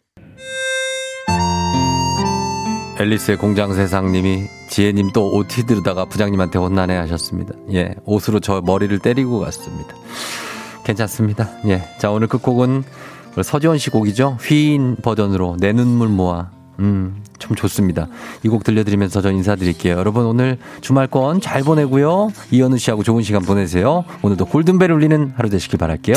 앨리스의 공장 세상님이 지혜님 또 OT 들으다가 부장님한테 혼나네 하셨습니다. 예, 옷으로 저 머리를 때리고 갔습니다. 괜찮습니다. 예. 자, 오늘 끝곡은 서지원 씨 곡이죠. 휘인 버전으로 내 눈물 모아. 음, 참 좋습니다. 이 곡 들려드리면서 저 인사드릴게요. 여러분 오늘 주말권 잘 보내고요. 이현우 씨하고 좋은 시간 보내세요. 오늘도 골든벨 울리는 하루 되시길 바랄게요.